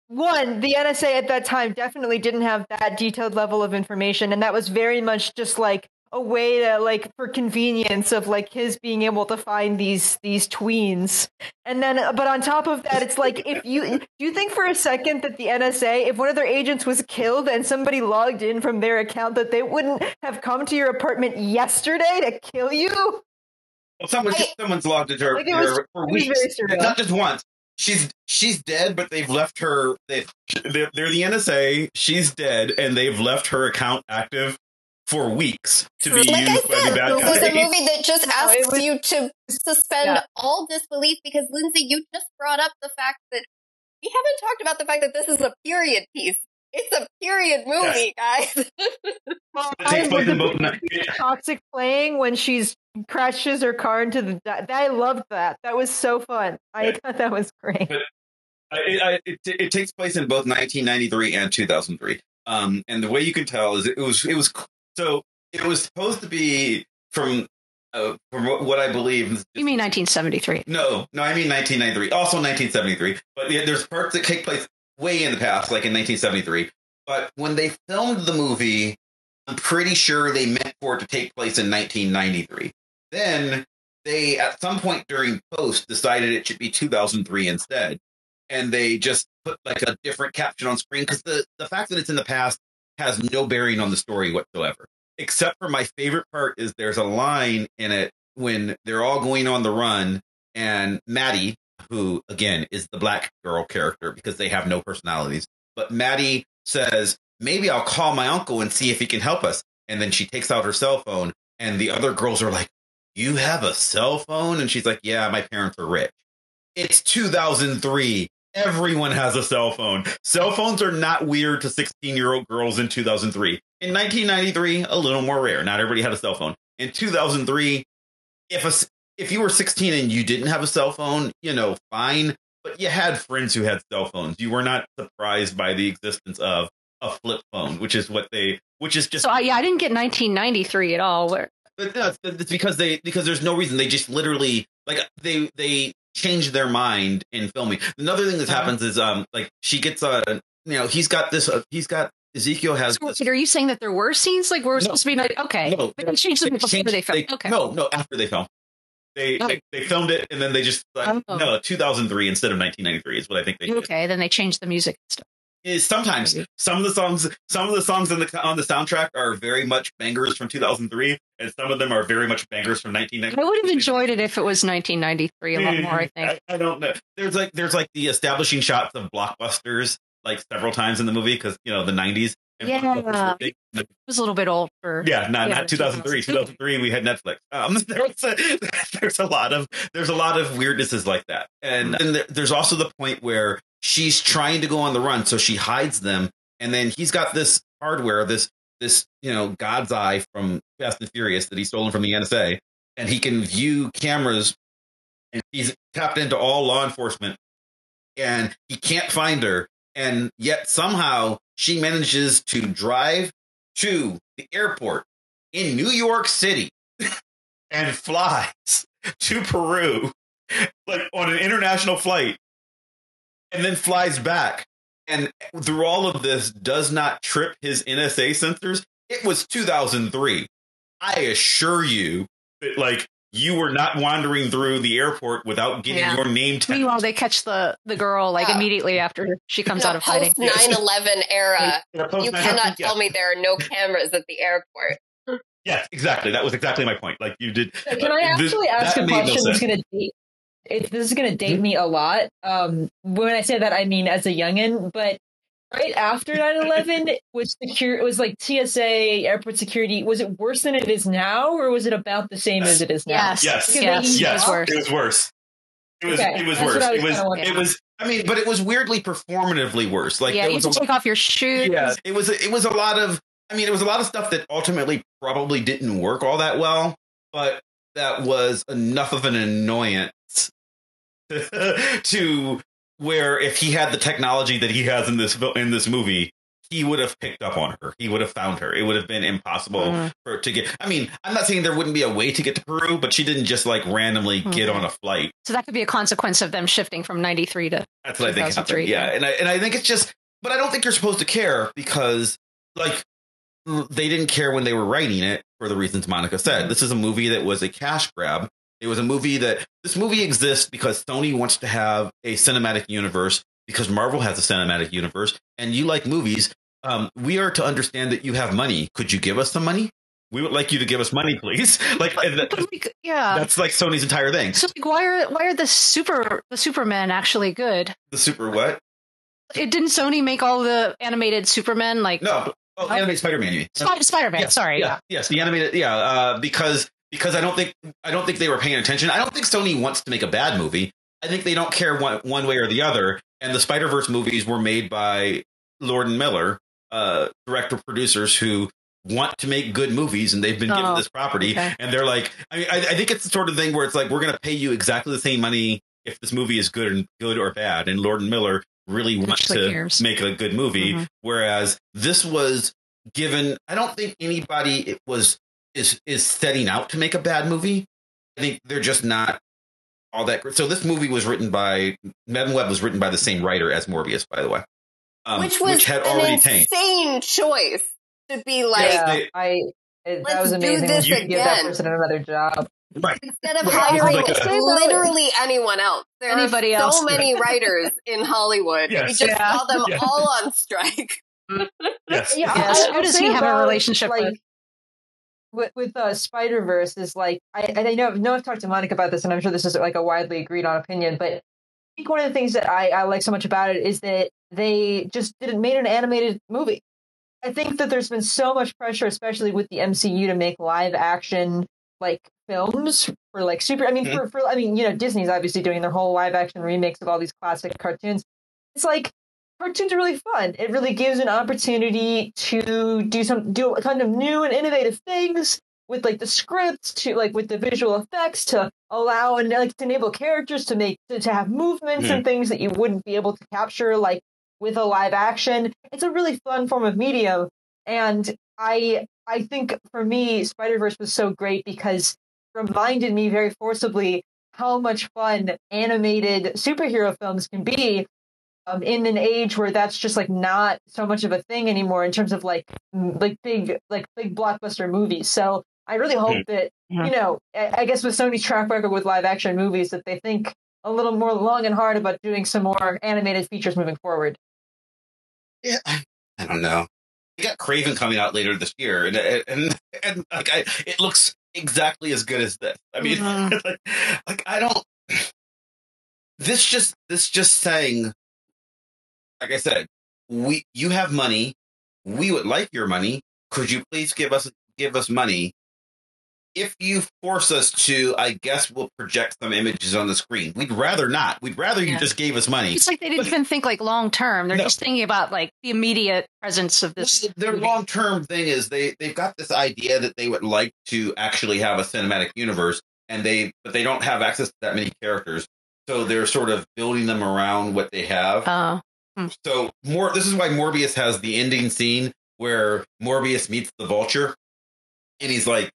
one the NSA at that time definitely didn't have that detailed level of information and that was very much just like a way to like for convenience of like his being able to find these these tweens and then uh, but on top of that it's like if you do you think for a second that the NSA if one of their agents was killed and somebody logged in from their account that they wouldn't have come to your apartment yesterday to kill you Well, someone, I- someone's logged into her, Like, was- her for weeks. It's not just once. She's she's dead, but they've left her. They, they're, they're the NSA. She's dead, and they've left her account active for weeks to be like I used by the said, bad this is a movie that just No, asks it was- you to suspend Yeah. all disbelief because Lindsay, you just brought up the fact that we haven't talked about the fact that this is a period piece. It's a period movie, guys. Well, takes I- place in the- both. toxic playing when she's crashes her car into the. That, I loved that. That was so fun. I Yeah. thought that was great. I, I, it, it takes place in both 1993 and 2003. Um, and the way you can tell is it was it was so it was supposed to be from uh, from what, what I believe. You mean 1973? No, no, I mean 1993. Also 1973. But yeah, there's parts that take place way in the past, like in 1973. But when they filmed the movie, I'm pretty sure they meant for it to take place in 1993. Then they, at some point during post, decided it should be 2003 instead. And they just put like a different caption on screen because the, the fact that it's in the past has no bearing on the story whatsoever. Except for my favorite part is there's a line in it when they're all going on the run and Maddie, who again is the black girl character because they have no personalities, but Maddie says, maybe I'll call my uncle and see if he can help us. And then she takes out her cell phone and the other girls are like, you have a cell phone? And she's like, yeah, my parents are rich. It's 2003. Everyone has a cell phone. Cell phones are not weird to 16 year old girls in 2003. In 1993, a little more rare. Not everybody had a cell phone. In 2003, if a, if you were 16 and you didn't have a cell phone, you know, fine. But you had friends who had cell phones. You were not surprised by the existence of a flip phone, which is what they, which is just So I, yeah, I didn't get 1993 at all. Where but no, it's, it's because they because there's no reason they just literally like they they change their mind in filming. Another thing that Uh-huh. happens is um like she gets a you know he's got this uh, he's got Ezekiel has so, are you saying that there were scenes like where was No. supposed to be? Like, okay, No, but they changed them they before changed- they filmed. they- okay, No, no, after they filmed. They, Oh. they they filmed it and then they just like, Oh. no 2003 instead of 1993 is what I think they did. okay. Then they changed the music and stuff. Is sometimes Maybe. some of the songs some of the songs in the on the soundtrack are very much bangers from 2003 and some of them are very much bangers from 1993. I would have enjoyed it if it was 1993 a lot more. I think. Hmm, I, I don't know. There's like there's like the establishing shots of blockbusters like several times in the movie because you know the '90s. Yeah. blockbusters were big. It was a little bit old for. Yeah, not, Yeah, not 2003. 2003, we had Netflix. Um, there was a, there's a lot of there's a lot of weirdnesses like that, and, and there's also the point where she's trying to go on the run, so she hides them, and then he's got this hardware, this this you know God's eye from Fast and Furious that he's stolen from the NSA, and he can view cameras, and he's tapped into all law enforcement, and he can't find her, and yet somehow she manages to drive to the airport in New York City and flies to Peru like on an international flight and then flies back. And through all of this does not trip his NSA sensors. It was 2003 I assure you that like you were not wandering through the airport without getting Yeah. your name tagged. Meanwhile, they catch the the girl like Yeah. immediately after she comes In out of hiding. post 9/11 era, In a post- you cannot tell me there are no cameras at the airport. Yes, exactly. That was exactly my point. Like you did. Can I This- actually ask a made no question that's going to date? It, this is going to date me a lot. Um, when I say that, I mean as a youngin. But right after 9-11, was secure it was like TSA airport security. Was it worse than it is now, or was it about the same as it is now? Yes, Yes. yes, Because Yes, it was worse. It was worse. It was. Okay, It was that's worse. I was It was. It was. I mean, but it was weirdly performatively worse. Like yeah, there you was to a, take off your shoes. yeah, it was. It was a lot of. I mean, it was a lot of stuff that ultimately probably didn't work all that well, but that was enough of an annoyance to where if he had the technology that he has in this in this movie, he would have picked up on her. He would have found her. It would have been impossible Mhm. for to get. I mean, I'm not saying there wouldn't be a way to get to Peru, but she didn't just like randomly get Mhm. on a flight. So that could be a consequence of them shifting from 93 to. That's what I think happened. 2003. Yeah, and I and I think it's just, but I don't think you're supposed to care because like they didn't care when they were writing it for the reasons Monica said. This is a movie that was a cash grab. It was a movie that this movie exists because Sony wants to have a cinematic universe because Marvel has a cinematic universe, and you like movies. Um, we are to understand that you have money. Could you give us some money? We would like you to give us money, please. Like that- yeah. that's like Sony's entire thing. So like, why are why are the super the Supermen actually good? The super what? It didn't Sony make all the animated Supermen like No, oh, animated Spider-Man. You mean? Spider Spider Man? Yes, Sorry, yeah, yes, the animated, yeah, uh, because because I don't think I don't think they were paying attention. I don't think Sony wants to make a bad movie. I think they don't care one one way or the other. And the Spider Verse movies were made by Lord and Miller, uh, director producers who want to make good movies, and they've been given Oh, this property, okay. and they're like, I mean, I, I think it's the sort of thing where it's like we're going to pay you exactly the same money if this movie is good and good or bad. And Lord and Miller really want to cares. make a good movie, Mhm. whereas this was given i don't think anybody it was is is setting out to make a bad movie i think they're just not all that great so this movie was written by Madame Web was written by the same writer as morbius by the way um, which was had an already tanked insane choice to be like, Yeah. yeah, they- I. It, Let's that was do amazing. this when you give that again. person another job. right instead of hiring like a- literally anyone else. There Anybody are else. so many writers in Hollywood. Yes. We just Yeah. saw them Yeah. all on strike. yes Yeah, Yes. Who does he have a relationship like, with? With with uh, Spider Verse is like I I know no I've talked to Monica about this and I'm sure this is like a widely agreed on opinion, but I think one of the things that I, I like so much about it is that they just didn't made an animated movie. I think that there's been so much pressure, especially with the MCU, to make live action like films for like super. I mean, Mhm. for, for I mean, you know, Disney's obviously doing their whole live action remakes of all these classic cartoons. It's like cartoons are really fun. It really gives an opportunity to do some do kind of new and innovative things with like the scripts to like with the visual effects to allow and like to enable characters to make to, to have movements and hmm. things that you wouldn't be able to capture like with a live action. It's a really fun form of medium and I I think for me Spider-Verse was so great because it reminded me very forcibly how much fun animated superhero films can be um, in an age where that's just like not so much of a thing anymore in terms of like like big like big blockbuster movies. So I really hope that Mhm. you know I, I guess with Sony's track record with live action movies that they think a little more long and hard about doing some more animated features moving forward. yeah i don't know we got Kraven coming out later this year and and and, and like I, it looks exactly as good as this i mean Mhm. like, like i don't this just this just saying like i said we you have money. We would like your money. Could you please give us give us money? If you force us to, I guess we'll project some images on the screen. We'd rather not. We'd rather you Yeah. just gave us money. It's like they didn't even think like long term. They're No. just thinking about like the immediate presence of this. Well, their long term thing is they they've got this idea that they would like to actually have a cinematic universe, and they but they don't have access to that many characters, so they're sort of building them around what they have. Oh. Oh, so more, this is why Morbius has the ending scene where Morbius meets the Vulture, and he's like,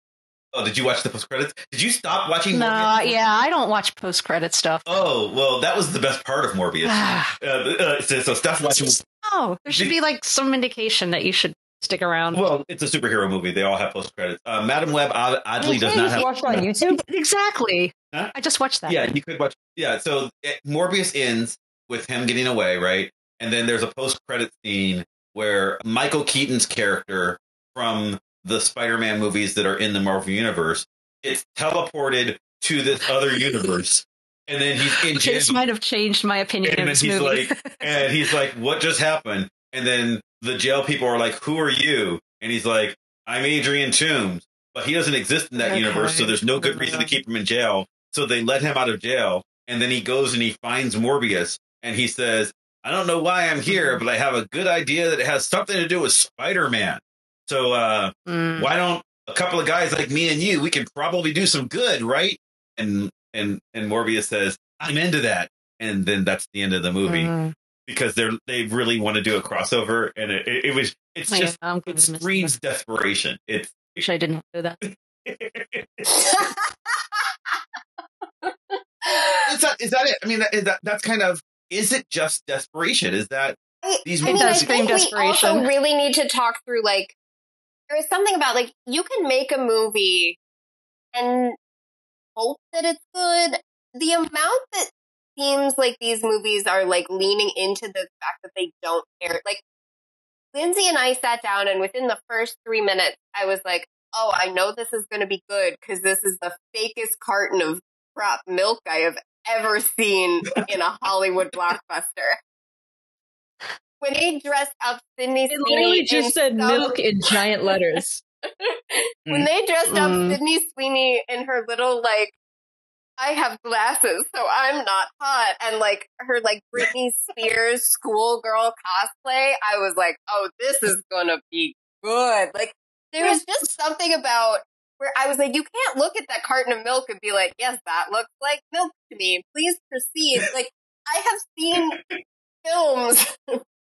"Oh, did you watch the post credits? Did you stop watching?" no, Morbius? yeah, I don't watch post credit stuff. Oh well, that was the best part of Morbius. uh, uh, so, so Steph watching. oh, there should be like some indication that you should stick around. Well, it's a superhero movie. They all have post credits. Uh, Madame Web odd- oddly does not have. watch on YouTube. exactly. Huh? I just watched that. Yeah, you could watch. Yeah, so it, Morbius ends with him getting away, right? And then there's a post credit scene where Michael Keaton's character from the Spider-Man movies that are in the Marvel universe gets teleported to this other universe, and then he's in this might have changed my opinion And of this he's movie. like, and he's like, "What just happened?" And then the jail people are like, "Who are you?" And he's like, "I'm Adrian Toombs," but he doesn't exist in that Okay. universe, so there's no good reason to keep him in jail. So they let him out of jail, and then he goes and he finds Morbius, and he says, "I don't know why I'm here, but I have a good idea that it has something to do with Spider-Man. So uh, Mm. why don't a couple of guys like me and you, we can probably do some good, right?" And and and Morbius says, "I'm into that." And then that's the end of the movie Mm. because they're they really want to do a crossover, and it, it, it was it's Yeah, just I'm it screams desperation. It's Wish I didn't do that. is that is that it? I mean, that, is that that's kind of is it just desperation? Is that I, These I mean, does I scream think we also really need to talk through like there is something about like you can make a movie and hope that it's good. The amount that seems like these movies are like leaning into the fact that they don't care. Like Lindsay and I sat down, and within the first three minutes, I was like, "Oh, I know this is going to be good because this is the fakest carton of crap milk I have ever seen in a Hollywood blockbuster." When they dressed up Sydney It Sweeney, literally just said some- milk in giant letters. when they dressed up Mm. Sydney Sweeney in her little like I have glasses, so I'm not hot, and like her like Britney Spears schoolgirl cosplay, I was like, oh, this is gonna be good. Like there was just something about where I was like, you can't look at that carton of milk and be like, yes, that looks like milk to me. Please proceed. Like I have seen films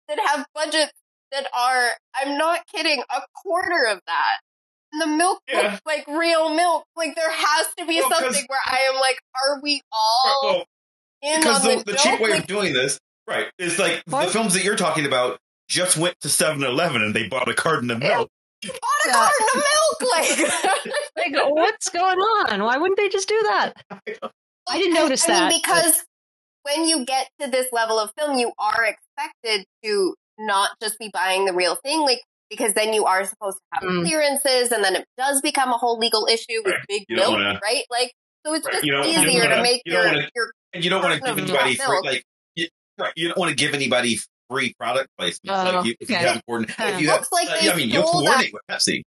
that have budgets that are, I'm not kidding, a quarter of that. And the milk Yeah. looks like real milk. Like there has to be Well, 'cause- something where I am like, are we all well, in because on the, the, the joke? cheap way Like, of doing this, right, is like What? the films that you're talking about just went to 7-Eleven and they bought a carton of milk. bought a carton of milk. Like, Like, what's going on? Why wouldn't they just do that? I didn't notice I that. mean, because when you get to this level of film, you are expected to not just be buying the real thing, like because then you are supposed to have Mm. clearances, and then it does become a whole legal issue with Right. big You milk, wanna- right? Like, so it's Right. just You you don't easier to wanna- make you your wanna- your And you don't want to give anybody free, like, you, right, you don't want to give anybody free product placement. Oh, like you, if you have coordinate, if you have, looks like uh, they yeah, I mean, you have to stole that coordinate with Pepsi.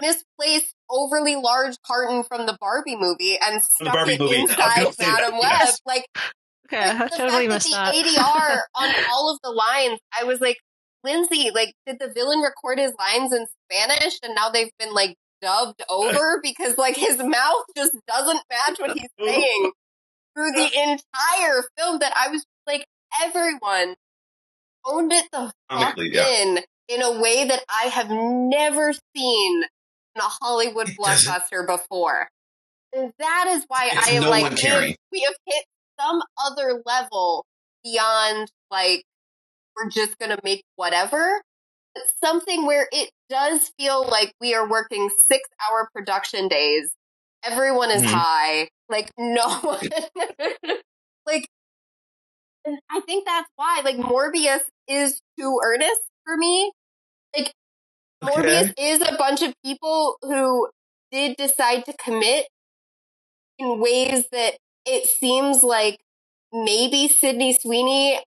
misplaced, overly large carton from the Barbie movie and stuck Barbie it movie. Inside gonna say that, Madam yes. Like Okay, I the totally fact missed that that. the ADR on all of the lines, I was like, Lindsay, like, did the villain record his lines in Spanish and now they've been like dubbed over because like his mouth just doesn't match what he's saying through the entire film that I was like, everyone owned it the fuck Comically, yeah. in in a way that I have never seen in a Hollywood blockbuster before. And that is why I am no like, one we have, hit some other level beyond like we're just gonna make whatever. It's something where it does feel like we are working six hour production days. Everyone is Mhm. high. Like no one like I think that's why like Morbius is too earnest for me. Like Morbius is a bunch of people who did decide to commit in ways that it seems like maybe Sydney Sweeney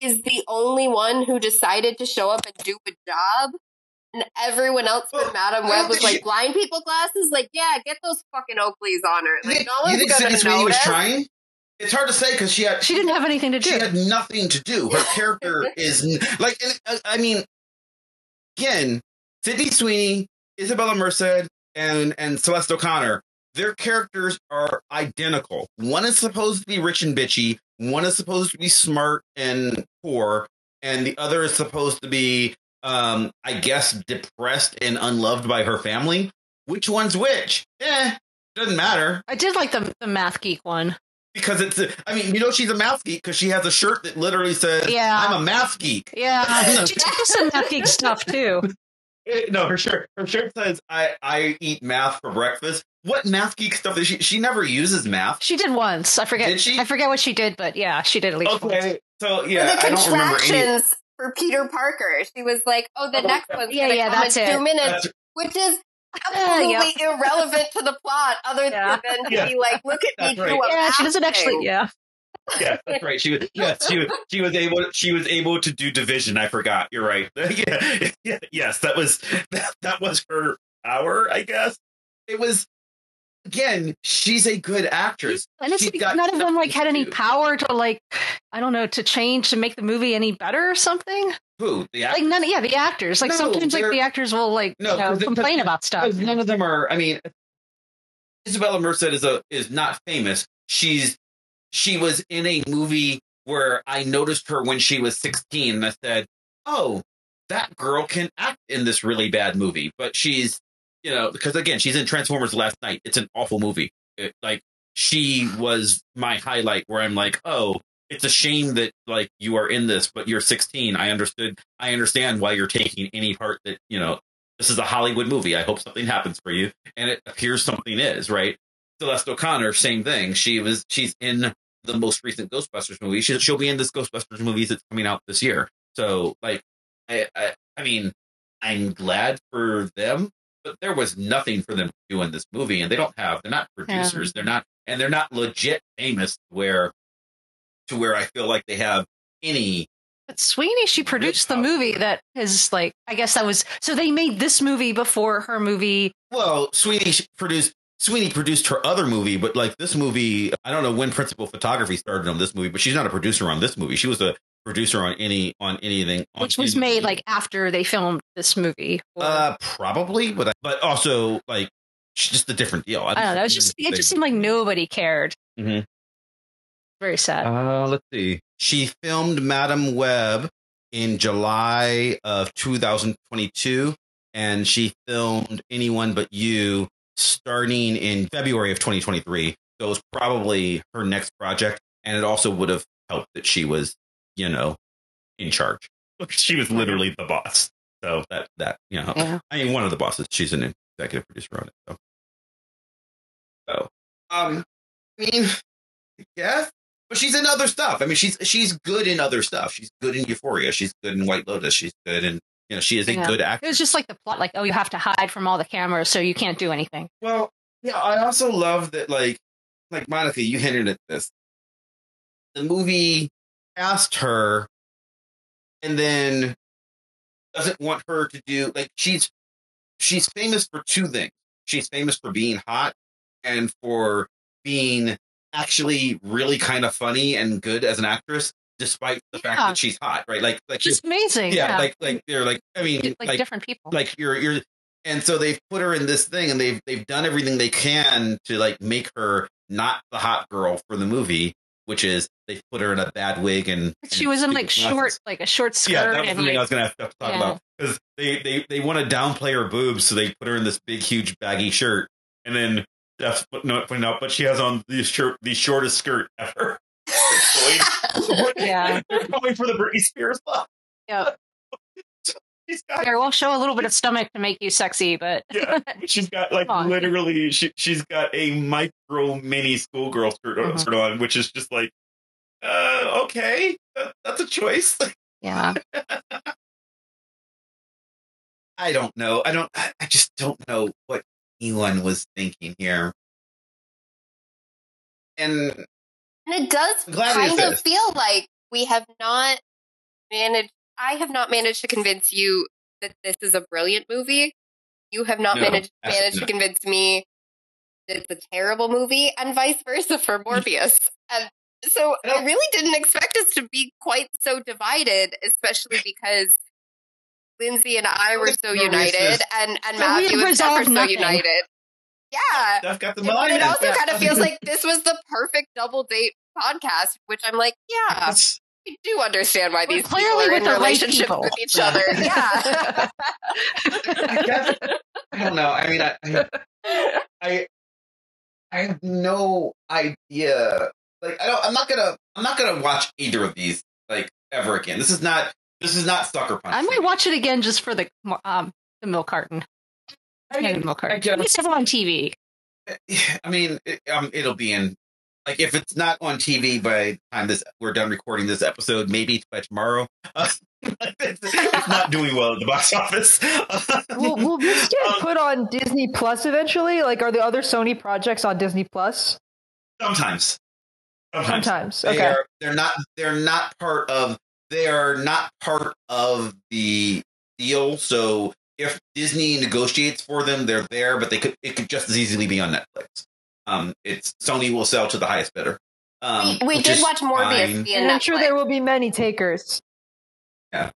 is the only one who decided to show up and do a job. And everyone else Well, with Madame Web don't was like she- blind people glasses. Like, yeah, get those fucking Oakleys on her. You Like, think, no you one's think Sydney Sweeney was trying? It's hard to say because she had She didn't have anything to do. she had nothing to do. Her character is like, and, uh, I mean, again, Sydney Sweeney, Isabela Merced, and and Celeste O'Connor. Their characters are identical. One is supposed to be rich and bitchy. One is supposed to be smart and poor, and the other is supposed to be, um, I guess, depressed and unloved by her family. Which one's which? Eh, doesn't matter I did like the the math geek one. because it's. A, I mean, you know, she's a math geek because she has a shirt that literally says, Yeah. "I'm a math geek." Yeah, she did some math geek stuff too. Eh, No, her shirt. Her shirt says, "I I eat math for breakfast." What math geek stuff is she? She never uses math. She did once. I forget. Did she? I forget what she did, but yeah, she did at least once. Okay, so yeah, the I don't remember any. contractions for Peter Parker. She was like, "Oh, the Oh, next one's yeah, gonna yeah, that's in it. two minutes," That's- which is Uh, absolutely yeah. irrelevant to the plot, other Yeah. than to Yeah. be like, "Look at me That's do right. a Yeah, she doesn't actually. Yeah, yeah, that's right. She was yes, she was she was able she was able to do division. I forgot. You're right. yeah, yeah, yes, that was that, that was her power. I guess it was. Again, she's a good actress. and it's none of them like had any something to do. power to like, I don't know, to change to make the movie any better or something. Who the Like actor? none. Yeah, the actors. Like No, sometimes like the actors will like No, you know, it- complain about stuff. None of them are. I mean, Isabela Merced is a is not famous. She's she was in a movie where I noticed her when she was 16 and I said, "Oh, that girl can act in this really bad movie." But she's, you know, because again, she's in Transformers Last Knight. It's an awful movie. It, like she was my highlight where I'm like, "Oh, it's a shame that like you are in this, but you're 16." I understood I understand why you're taking any part that, you know, this is a Hollywood movie. I hope something happens for you. And it appears something is, right? Celeste O'Connor, same thing. She was she's in the most recent Ghostbusters movie. She, she'll be in this Ghostbusters movie that's coming out this year. So like I, I I mean, I'm glad for them, but there was nothing for them to do in this movie, and they don't have they're not producers, they're not and they're not legit famous where to where I feel like they have any But Sweeney, she produced the movie that is like, I guess that was so they made this movie before her movie. Well, Sweeney produced Sweeney produced her other movie, but like this movie, I don't know when principal photography started on this movie, but she's not a producer on this movie. She was a producer on any on anything, on Which was any made movie. like after they filmed this movie. Or- uh probably, but but also like just a different deal. I don't know. It's just it just seemed like nobody cared. Mhm. Very sad. Uh, let's see. She filmed Madame Web in July of 2022, and she filmed Anyone But You starting in February of 2023. So it was probably her next project, and it also would have helped that she was, you know, in charge. She was literally the boss. So that that you know, Yeah. I mean, one of the bosses. She's an executive producer on it. So, so um, I mean, yes, but she's in other stuff. I mean, she's she's good in other stuff. She's good in Euphoria. She's good in White Lotus. She's good in you know, she is a Yeah. good actor. It was just like the plot, like oh, you have to hide from all the cameras, so you can't do anything. Well, yeah, I also love that, like, like Monica, you hinted at this. The movie asked her, and then doesn't want her to do like she's she's famous for two things. She's famous for being hot and for being actually really kind of funny and good as an actress, despite the fact that she's hot, right? Like, like Just amazing. yeah, like like they're like I mean, like, like different people. like you're you're and so they've put her in this thing and they've they've done everything they can to like make her not the hot girl for the movie which is they put her in a bad wig and she was in like glasses. short, like a short skirt. yeah that was and, something i was gonna have to talk Yeah. about because they they they want to downplay her boobs so they put her in this big huge baggy shirt and then that's what not pointing out but she has on the shirt the shortest skirt ever Yeah. they're going for the Britney Spears look. Yeah. She's got Here, we'll show a little bit of stomach to make you sexy, but Yeah, she's got like on. literally she she's got a micro mini schoolgirl skirt, Mhm. skirt on, which is just like, uh, okay, that, that's a choice. yeah. I don't know. I don't. I I just don't know what anyone was thinking here. And And it does I'm glad it kind of feel like we have not managed. I have not managed to convince you that this is a brilliant movie. You have not No, managed managed to convince me that it's a terrible movie, and vice versa for Morbius. and so I I really didn't expect us to be quite so divided, especially because Lindsay and I were so united, and and Matthew and Steph are so nothing. united. Yeah, Steph got the but mind. it also Yeah. kind of feels like this was the perfect double date podcast, which I'm like, yeah, That's- I do understand why We're these people clearly are with in the right with each other. Yeah. I guess I don't know. I mean, I, I, I, I have no idea. Like, I don't. I'm not gonna. I'm not gonna watch either of these like ever again. This is not. This is not sucker punch. I might watch it again just for the um the milk carton. I Candy mean, milk I carton. guess- At least it's on TV. I mean, it, um, it'll be in. Like, if it's not on TV by the time this we're done recording this episode, maybe by tomorrow. Uh, it's, it's not doing well at the box office. Will, will this get Um, put on Disney Plus eventually? Like, are the other Sony projects on Disney Plus? Sometimes. Sometimes. Sometimes. They Okay. are they're not they're not part of they are not part of the deal. So if Disney negotiates for them, they're there, but they could it could just as easily be on Netflix. Um it's Sony will sell to the highest bidder. Um, we we did watch Morbius And I'm Netflix. sure there will be many takers. Yeah,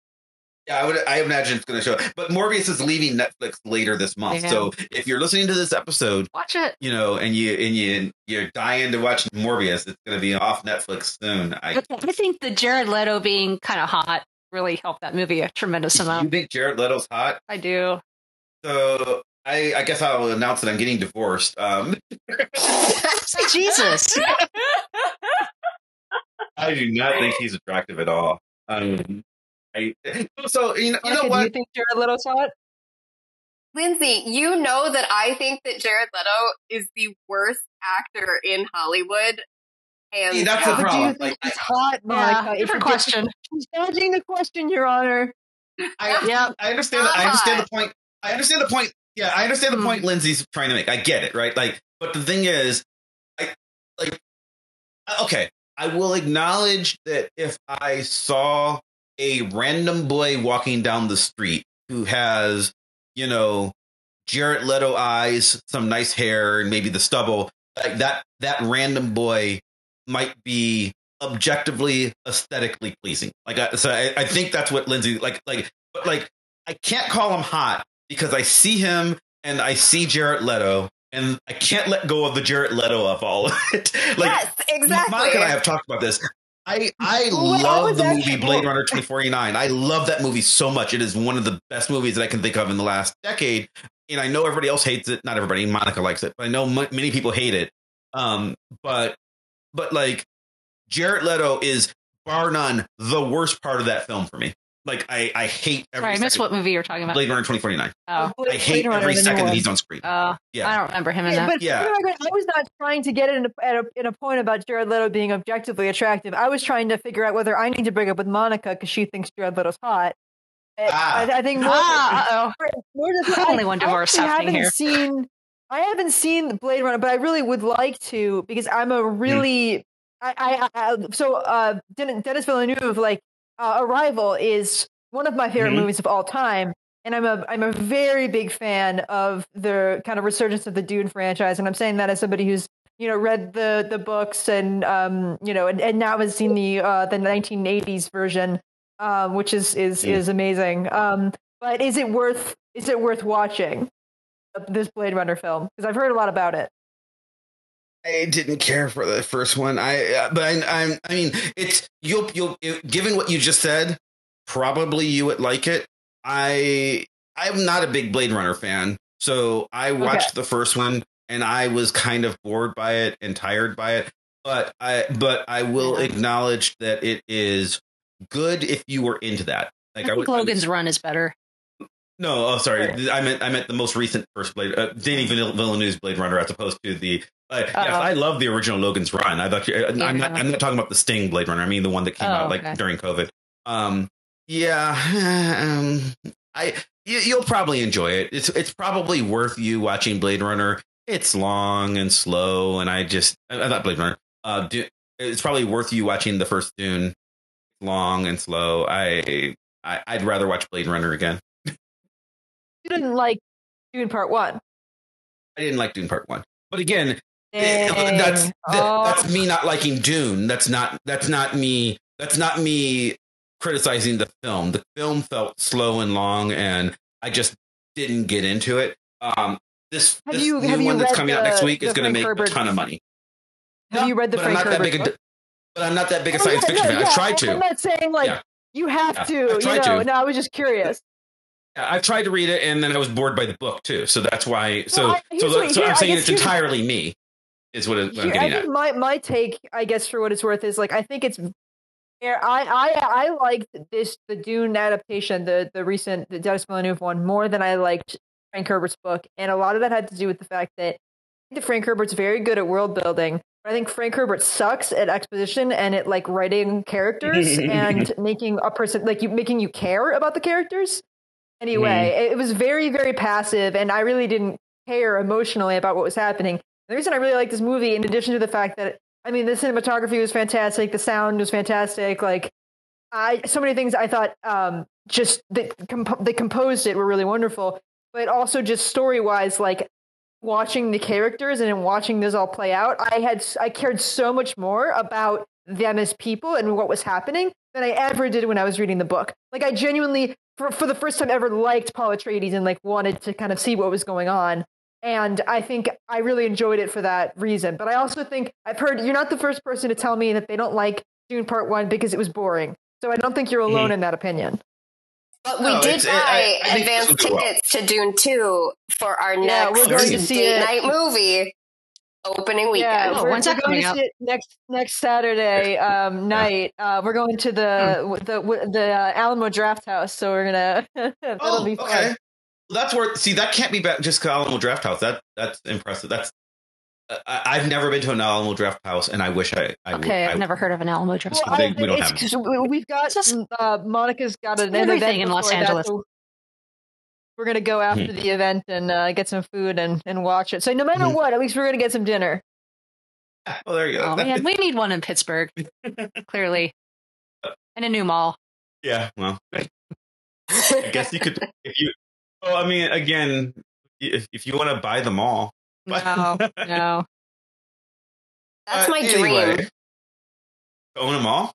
Yeah, I would. I imagine it's going to show. But Morbius is leaving Netflix later this month. Yeah. So if you're listening to this episode, Watch it. you know, and you and you you're dying to watch Morbius, it's going to be off Netflix soon. I I think the Jared Leto being kind of hot really helped that movie a tremendous amount. you think Jared Leto's hot? I do. So I, I guess I'll announce that I'm getting divorced. Um, Jesus. I do not think he's attractive at all. Um, I so you know, you know Monica, do what? you think Jared Leto's hot? Lindsay, you know that I think that Jared Leto is the worst actor in Hollywood. And See, that's the But do you problem. think Like, he's hot, Monica? Yeah, If different you're- question. She's dodging the question, Your Honor. I, Yeah. I understand. I understand the point. I understand the point. Yeah, I understand the Hmm. point Lindsay's trying to make. I get it, right? Like, but the thing is, I like. Okay, I will acknowledge that if I saw a random boy walking down the street who has, you know, Jared Leto eyes, some nice hair, and maybe the stubble, like that, that random boy might be objectively aesthetically pleasing. Like, I, so I, I think that's what Lindsay like. Like, but like, I can't call him hot because I see him and I see Jared Leto, and I can't let go of the Jared Leto of all of it. like, yes, exactly. Monica and I have talked about this. I I love the movie Blade Runner 2049. I love that movie so much. It is one of the best movies that I can think of in the last decade. And I know everybody else hates it. Not everybody. Monica likes it, but I know m- many people hate it. Um, but but like Jared Leto is bar none the worst part of that film for me. Like I I hate every Sorry, I missed what movie you're talking about. Blade Runner 2049. Oh, I hate every second that he's on screen. oh, Yeah. I don't remember him in Yeah, that. but Yeah. for the record, I was not trying to get in a, at a, in a point about Jared Leto being objectively attractive. I was trying to figure out whether I need to break up with Monica because she thinks Jared Leto's hot. I- Ah. I, I think more, Ah, uh-oh. more does- Only one I divorce actually happening haven't here. Seen, I haven't seen Blade Runner, but I really would like to because I'm a really I, I, I so uh Den- Denis Villeneuve like uh, Arrival is one of my favorite Mhm. movies of all time. And I'm a I'm a very big fan of the kind of resurgence of the Dune franchise, and I'm saying that as somebody who's you know read the the books and um you know and, and now has seen the uh the 1980s version, um which is is Mm. is amazing. Um, but is it worth is it worth watching this Blade Runner film? Because I've heard a lot about it. I didn't care for the first one. I uh, but I, I'm I mean it's you'll you'll it, given what you just said, probably you would like it. I I'm not a big Blade Runner fan, so I watched the first one and I was kind of bored by it and tired by it. But I but I will acknowledge that it is good if you were into that. Like I think would Logan's Run is better. No, oh sorry, I meant I meant the most recent first Blade, uh, Danny Vill- Villeneuve's Blade Runner, as opposed to the. Uh, yes, I love the original Logan's Run. I thought you, I'm not. I'm not talking about the Sting Blade Runner. I mean the one that came Oh, out like okay. during COVID. Um, yeah, um, I you, you'll probably enjoy it. It's it's probably worth you watching Blade Runner. It's long and slow, and I just I thought Blade Runner. Uh, do, it's probably worth you watching the first Dune. long and slow. I, I I'd rather watch Blade Runner again. Didn't like Dune Part One. I didn't like Dune Part One, but again, Dang. that's that, Oh. that's me not liking Dune. That's not that's not me. That's not me criticizing the film. The film felt slow and long, and I just didn't get into it. Um, this Have this you- new one that's coming out next week is going to make Herbert- a ton of money. Have you read the but I'm Frank not that big Herbert a, but I'm not that big a Oh, science yeah, fiction yeah, fan. I've tried to. I'm not saying like Yeah. you have Yeah, to. You know, to. no, I was just curious. I've tried to read it, and then I was bored by the book too. So that's why. So Well, I- so, so I'm saying it's entirely me. Is what, it, what I'm I getting think at. my my take, I guess, for what it's worth, is like I think it's. I I I liked this the Dune adaptation, the the recent the Denis Villeneuve one, more than I liked Frank Herbert's book, and a lot of that had to do with the fact that I think that Frank Herbert's very good at world building. I think Frank Herbert sucks at exposition and at like writing characters and making a person like you making you care about the characters. Anyway, it, it was very very passive, and I really didn't care emotionally about what was happening. The reason I really like this movie, in addition to the fact that I mean the cinematography was fantastic, the sound was fantastic, like I so many things I thought um, just that comp- they composed it were really wonderful, but also just story wise, like watching the characters and in watching this all play out, I had I cared so much more about them as people and what was happening than I ever did when I was reading the book. Like I genuinely, for for the first time ever, liked Paul Atreides and like wanted to kind of see what was going on. And I think I really enjoyed it for that reason. But I also think I've heard you're not the first person to tell me that they don't like Dune Part One because it was boring. So I don't think you're alone hmm. in that opinion. But we No, did buy I- I think advance this will go well. tickets to Dune 2 for our Yeah, next we're going to see date it. night movie opening weekend. Yeah, Oh, we're, when's we're that going to see it next next Saturday um, night. Uh, we're going to the the the uh, Alamo Draft House, so we're gonna that'll Oh, be fun. okay. That's where. See, that can't be back just Alamo Draft House. That that's impressive. That's. uh, I, I've never been to an Alamo Draft House, and I wish I. I Okay, I, I've never heard of an Alamo Draft. Well, House. they- we don't it's have 'cause we- We've got just- uh, Monica's got an, an everything in Los before that, Angeles. so we're gonna go after Hmm. the event and uh, get some food and, and watch it. So no matter Mhm. what, at least we're gonna get some dinner. Oh, there you go. Oh man, we need one in Pittsburgh. Clearly, and a new mall. yeah. Well, I guess you could if you. Well, I mean, again, if if you want to buy them all, No, no. That's Uh, my anyway, dream. Own them all.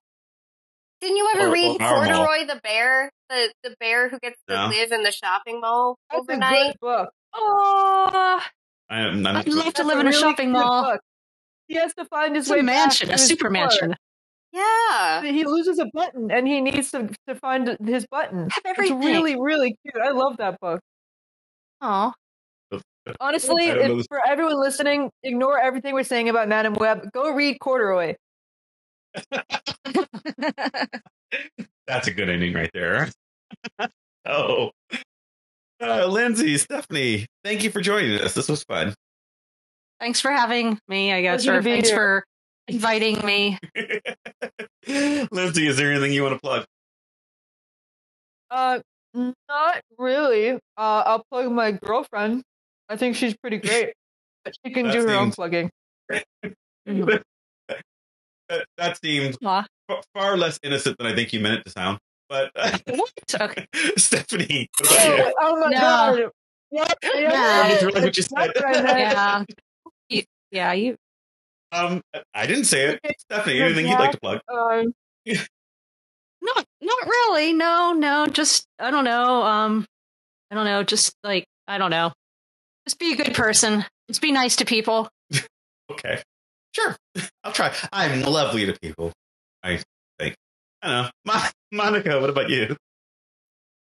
Didn't you ever Or- read or. Corduroy the bear? The the bear who gets to No. live in the shopping mall That's a overnight? good book. Oh, I, I'm not. I'd love to That's live in a really shopping mall. book. He has to find his It's a way mansion, back a to his super car. mansion. Yeah. He loses a button and he needs to, to find his button. It's really, really cute. I love that book. Oh, Honestly, I don't know if, for everyone listening, ignore everything we're saying about Madame Web. Go read Corduroy. That's a good ending right there. oh. Uh, Lindsay, Stephanie, thank you for joining us. This was fun. thanks for having me. I guess, or thanks here. for inviting me. Lindsay, is there anything you want to plug? Uh, not really. Uh, I'll plug my girlfriend. I think she's pretty great, but she can That do her own plugging. Mhm. that, that seems Aw. fa- far less innocent than I think you meant it to sound. But What? Okay. Stephanie, what about you? Oh, oh my No. god! What? No. I just what you said. what I meant. Yeah. You, yeah, you. Um, I didn't say it. Stephanie, anything you'd like to plug? Um, Not, not really. No, no. Just I don't know. Um, I don't know. Just like I don't know. Just be a good person. Just be nice to people. Okay, sure. I'll try. I'm lovely to people. I think. I don't know. Mon- Monica, what about you?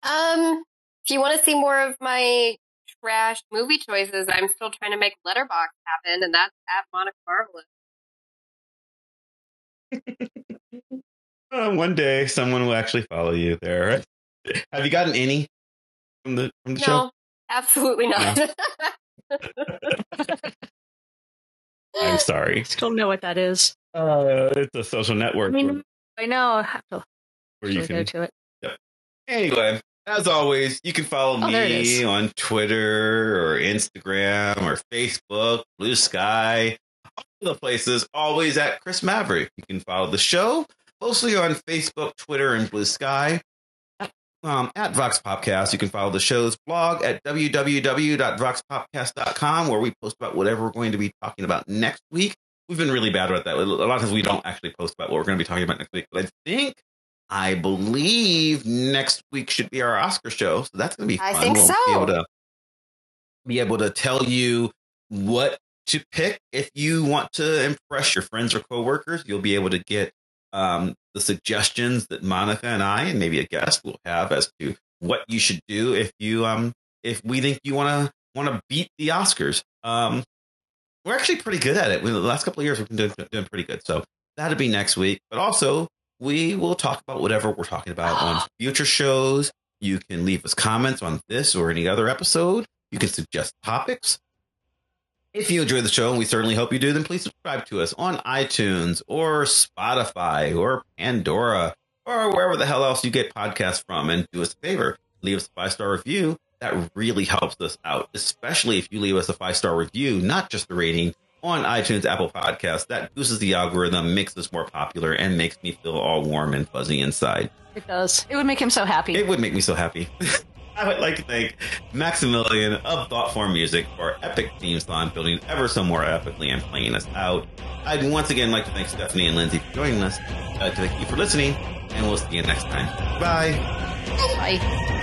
Um, if you want to see more of my trash movie choices, I'm still trying to make Letterboxd happen, and that's at Monica Marvelous. Uh, one day, someone will actually follow you there. Have you gotten any from the from the show? No, absolutely not. I'm sorry. Still know what that is. Uh, it's a social network I mean, where, I know. I have to where you actually go to it. Anyway, as always, you can follow Oh, me on Twitter or Instagram or Facebook, Blue Sky, all the places. Always at Chris Maverick. You can follow the show mostly on Facebook, Twitter, and Blue Sky. Um, at Vox Popcast. You can follow the show's blog at www.voxpopcast.com, where we post about whatever we're going to be talking about next week. We've been really bad about that. A lot of times we don't actually post about what we're going to be talking about next week. But I think, I believe next week should be our Oscar show. So that's going to be fun. I think we'll so. Be able, to, be able to tell you what to pick if you want to impress your friends or coworkers. You'll be able to get um, the suggestions that Monica and I and maybe a guest will have as to what you should do if you um if we think you want to want to beat the Oscars. Um, we're actually pretty good at it. We, the last couple of years we've been doing, doing pretty good. So that'll be next week. But also we will talk about whatever we're talking about on future shows. You can leave us comments on this or any other episode. You can suggest topics. If you enjoy the show, and we certainly hope you do, then please subscribe to us on iTunes or Spotify or Pandora or wherever the hell else you get podcasts from. And do us a favor, leave us a five star review. That really helps us out, especially if you leave us a five star review, not just a rating on iTunes, Apple Podcasts. That boosts the algorithm, makes us more popular, and makes me feel all warm and fuzzy inside. It does. It would make him so happy. It would make me so happy. I would like to thank Maximilian of Thoughtform Music for epic theme song, building ever so more epically and playing us out. I'd once again like to thank Stephanie and Lindsay for joining us. Uh, to thank you for listening, and we'll see you next time. Bye. Bye.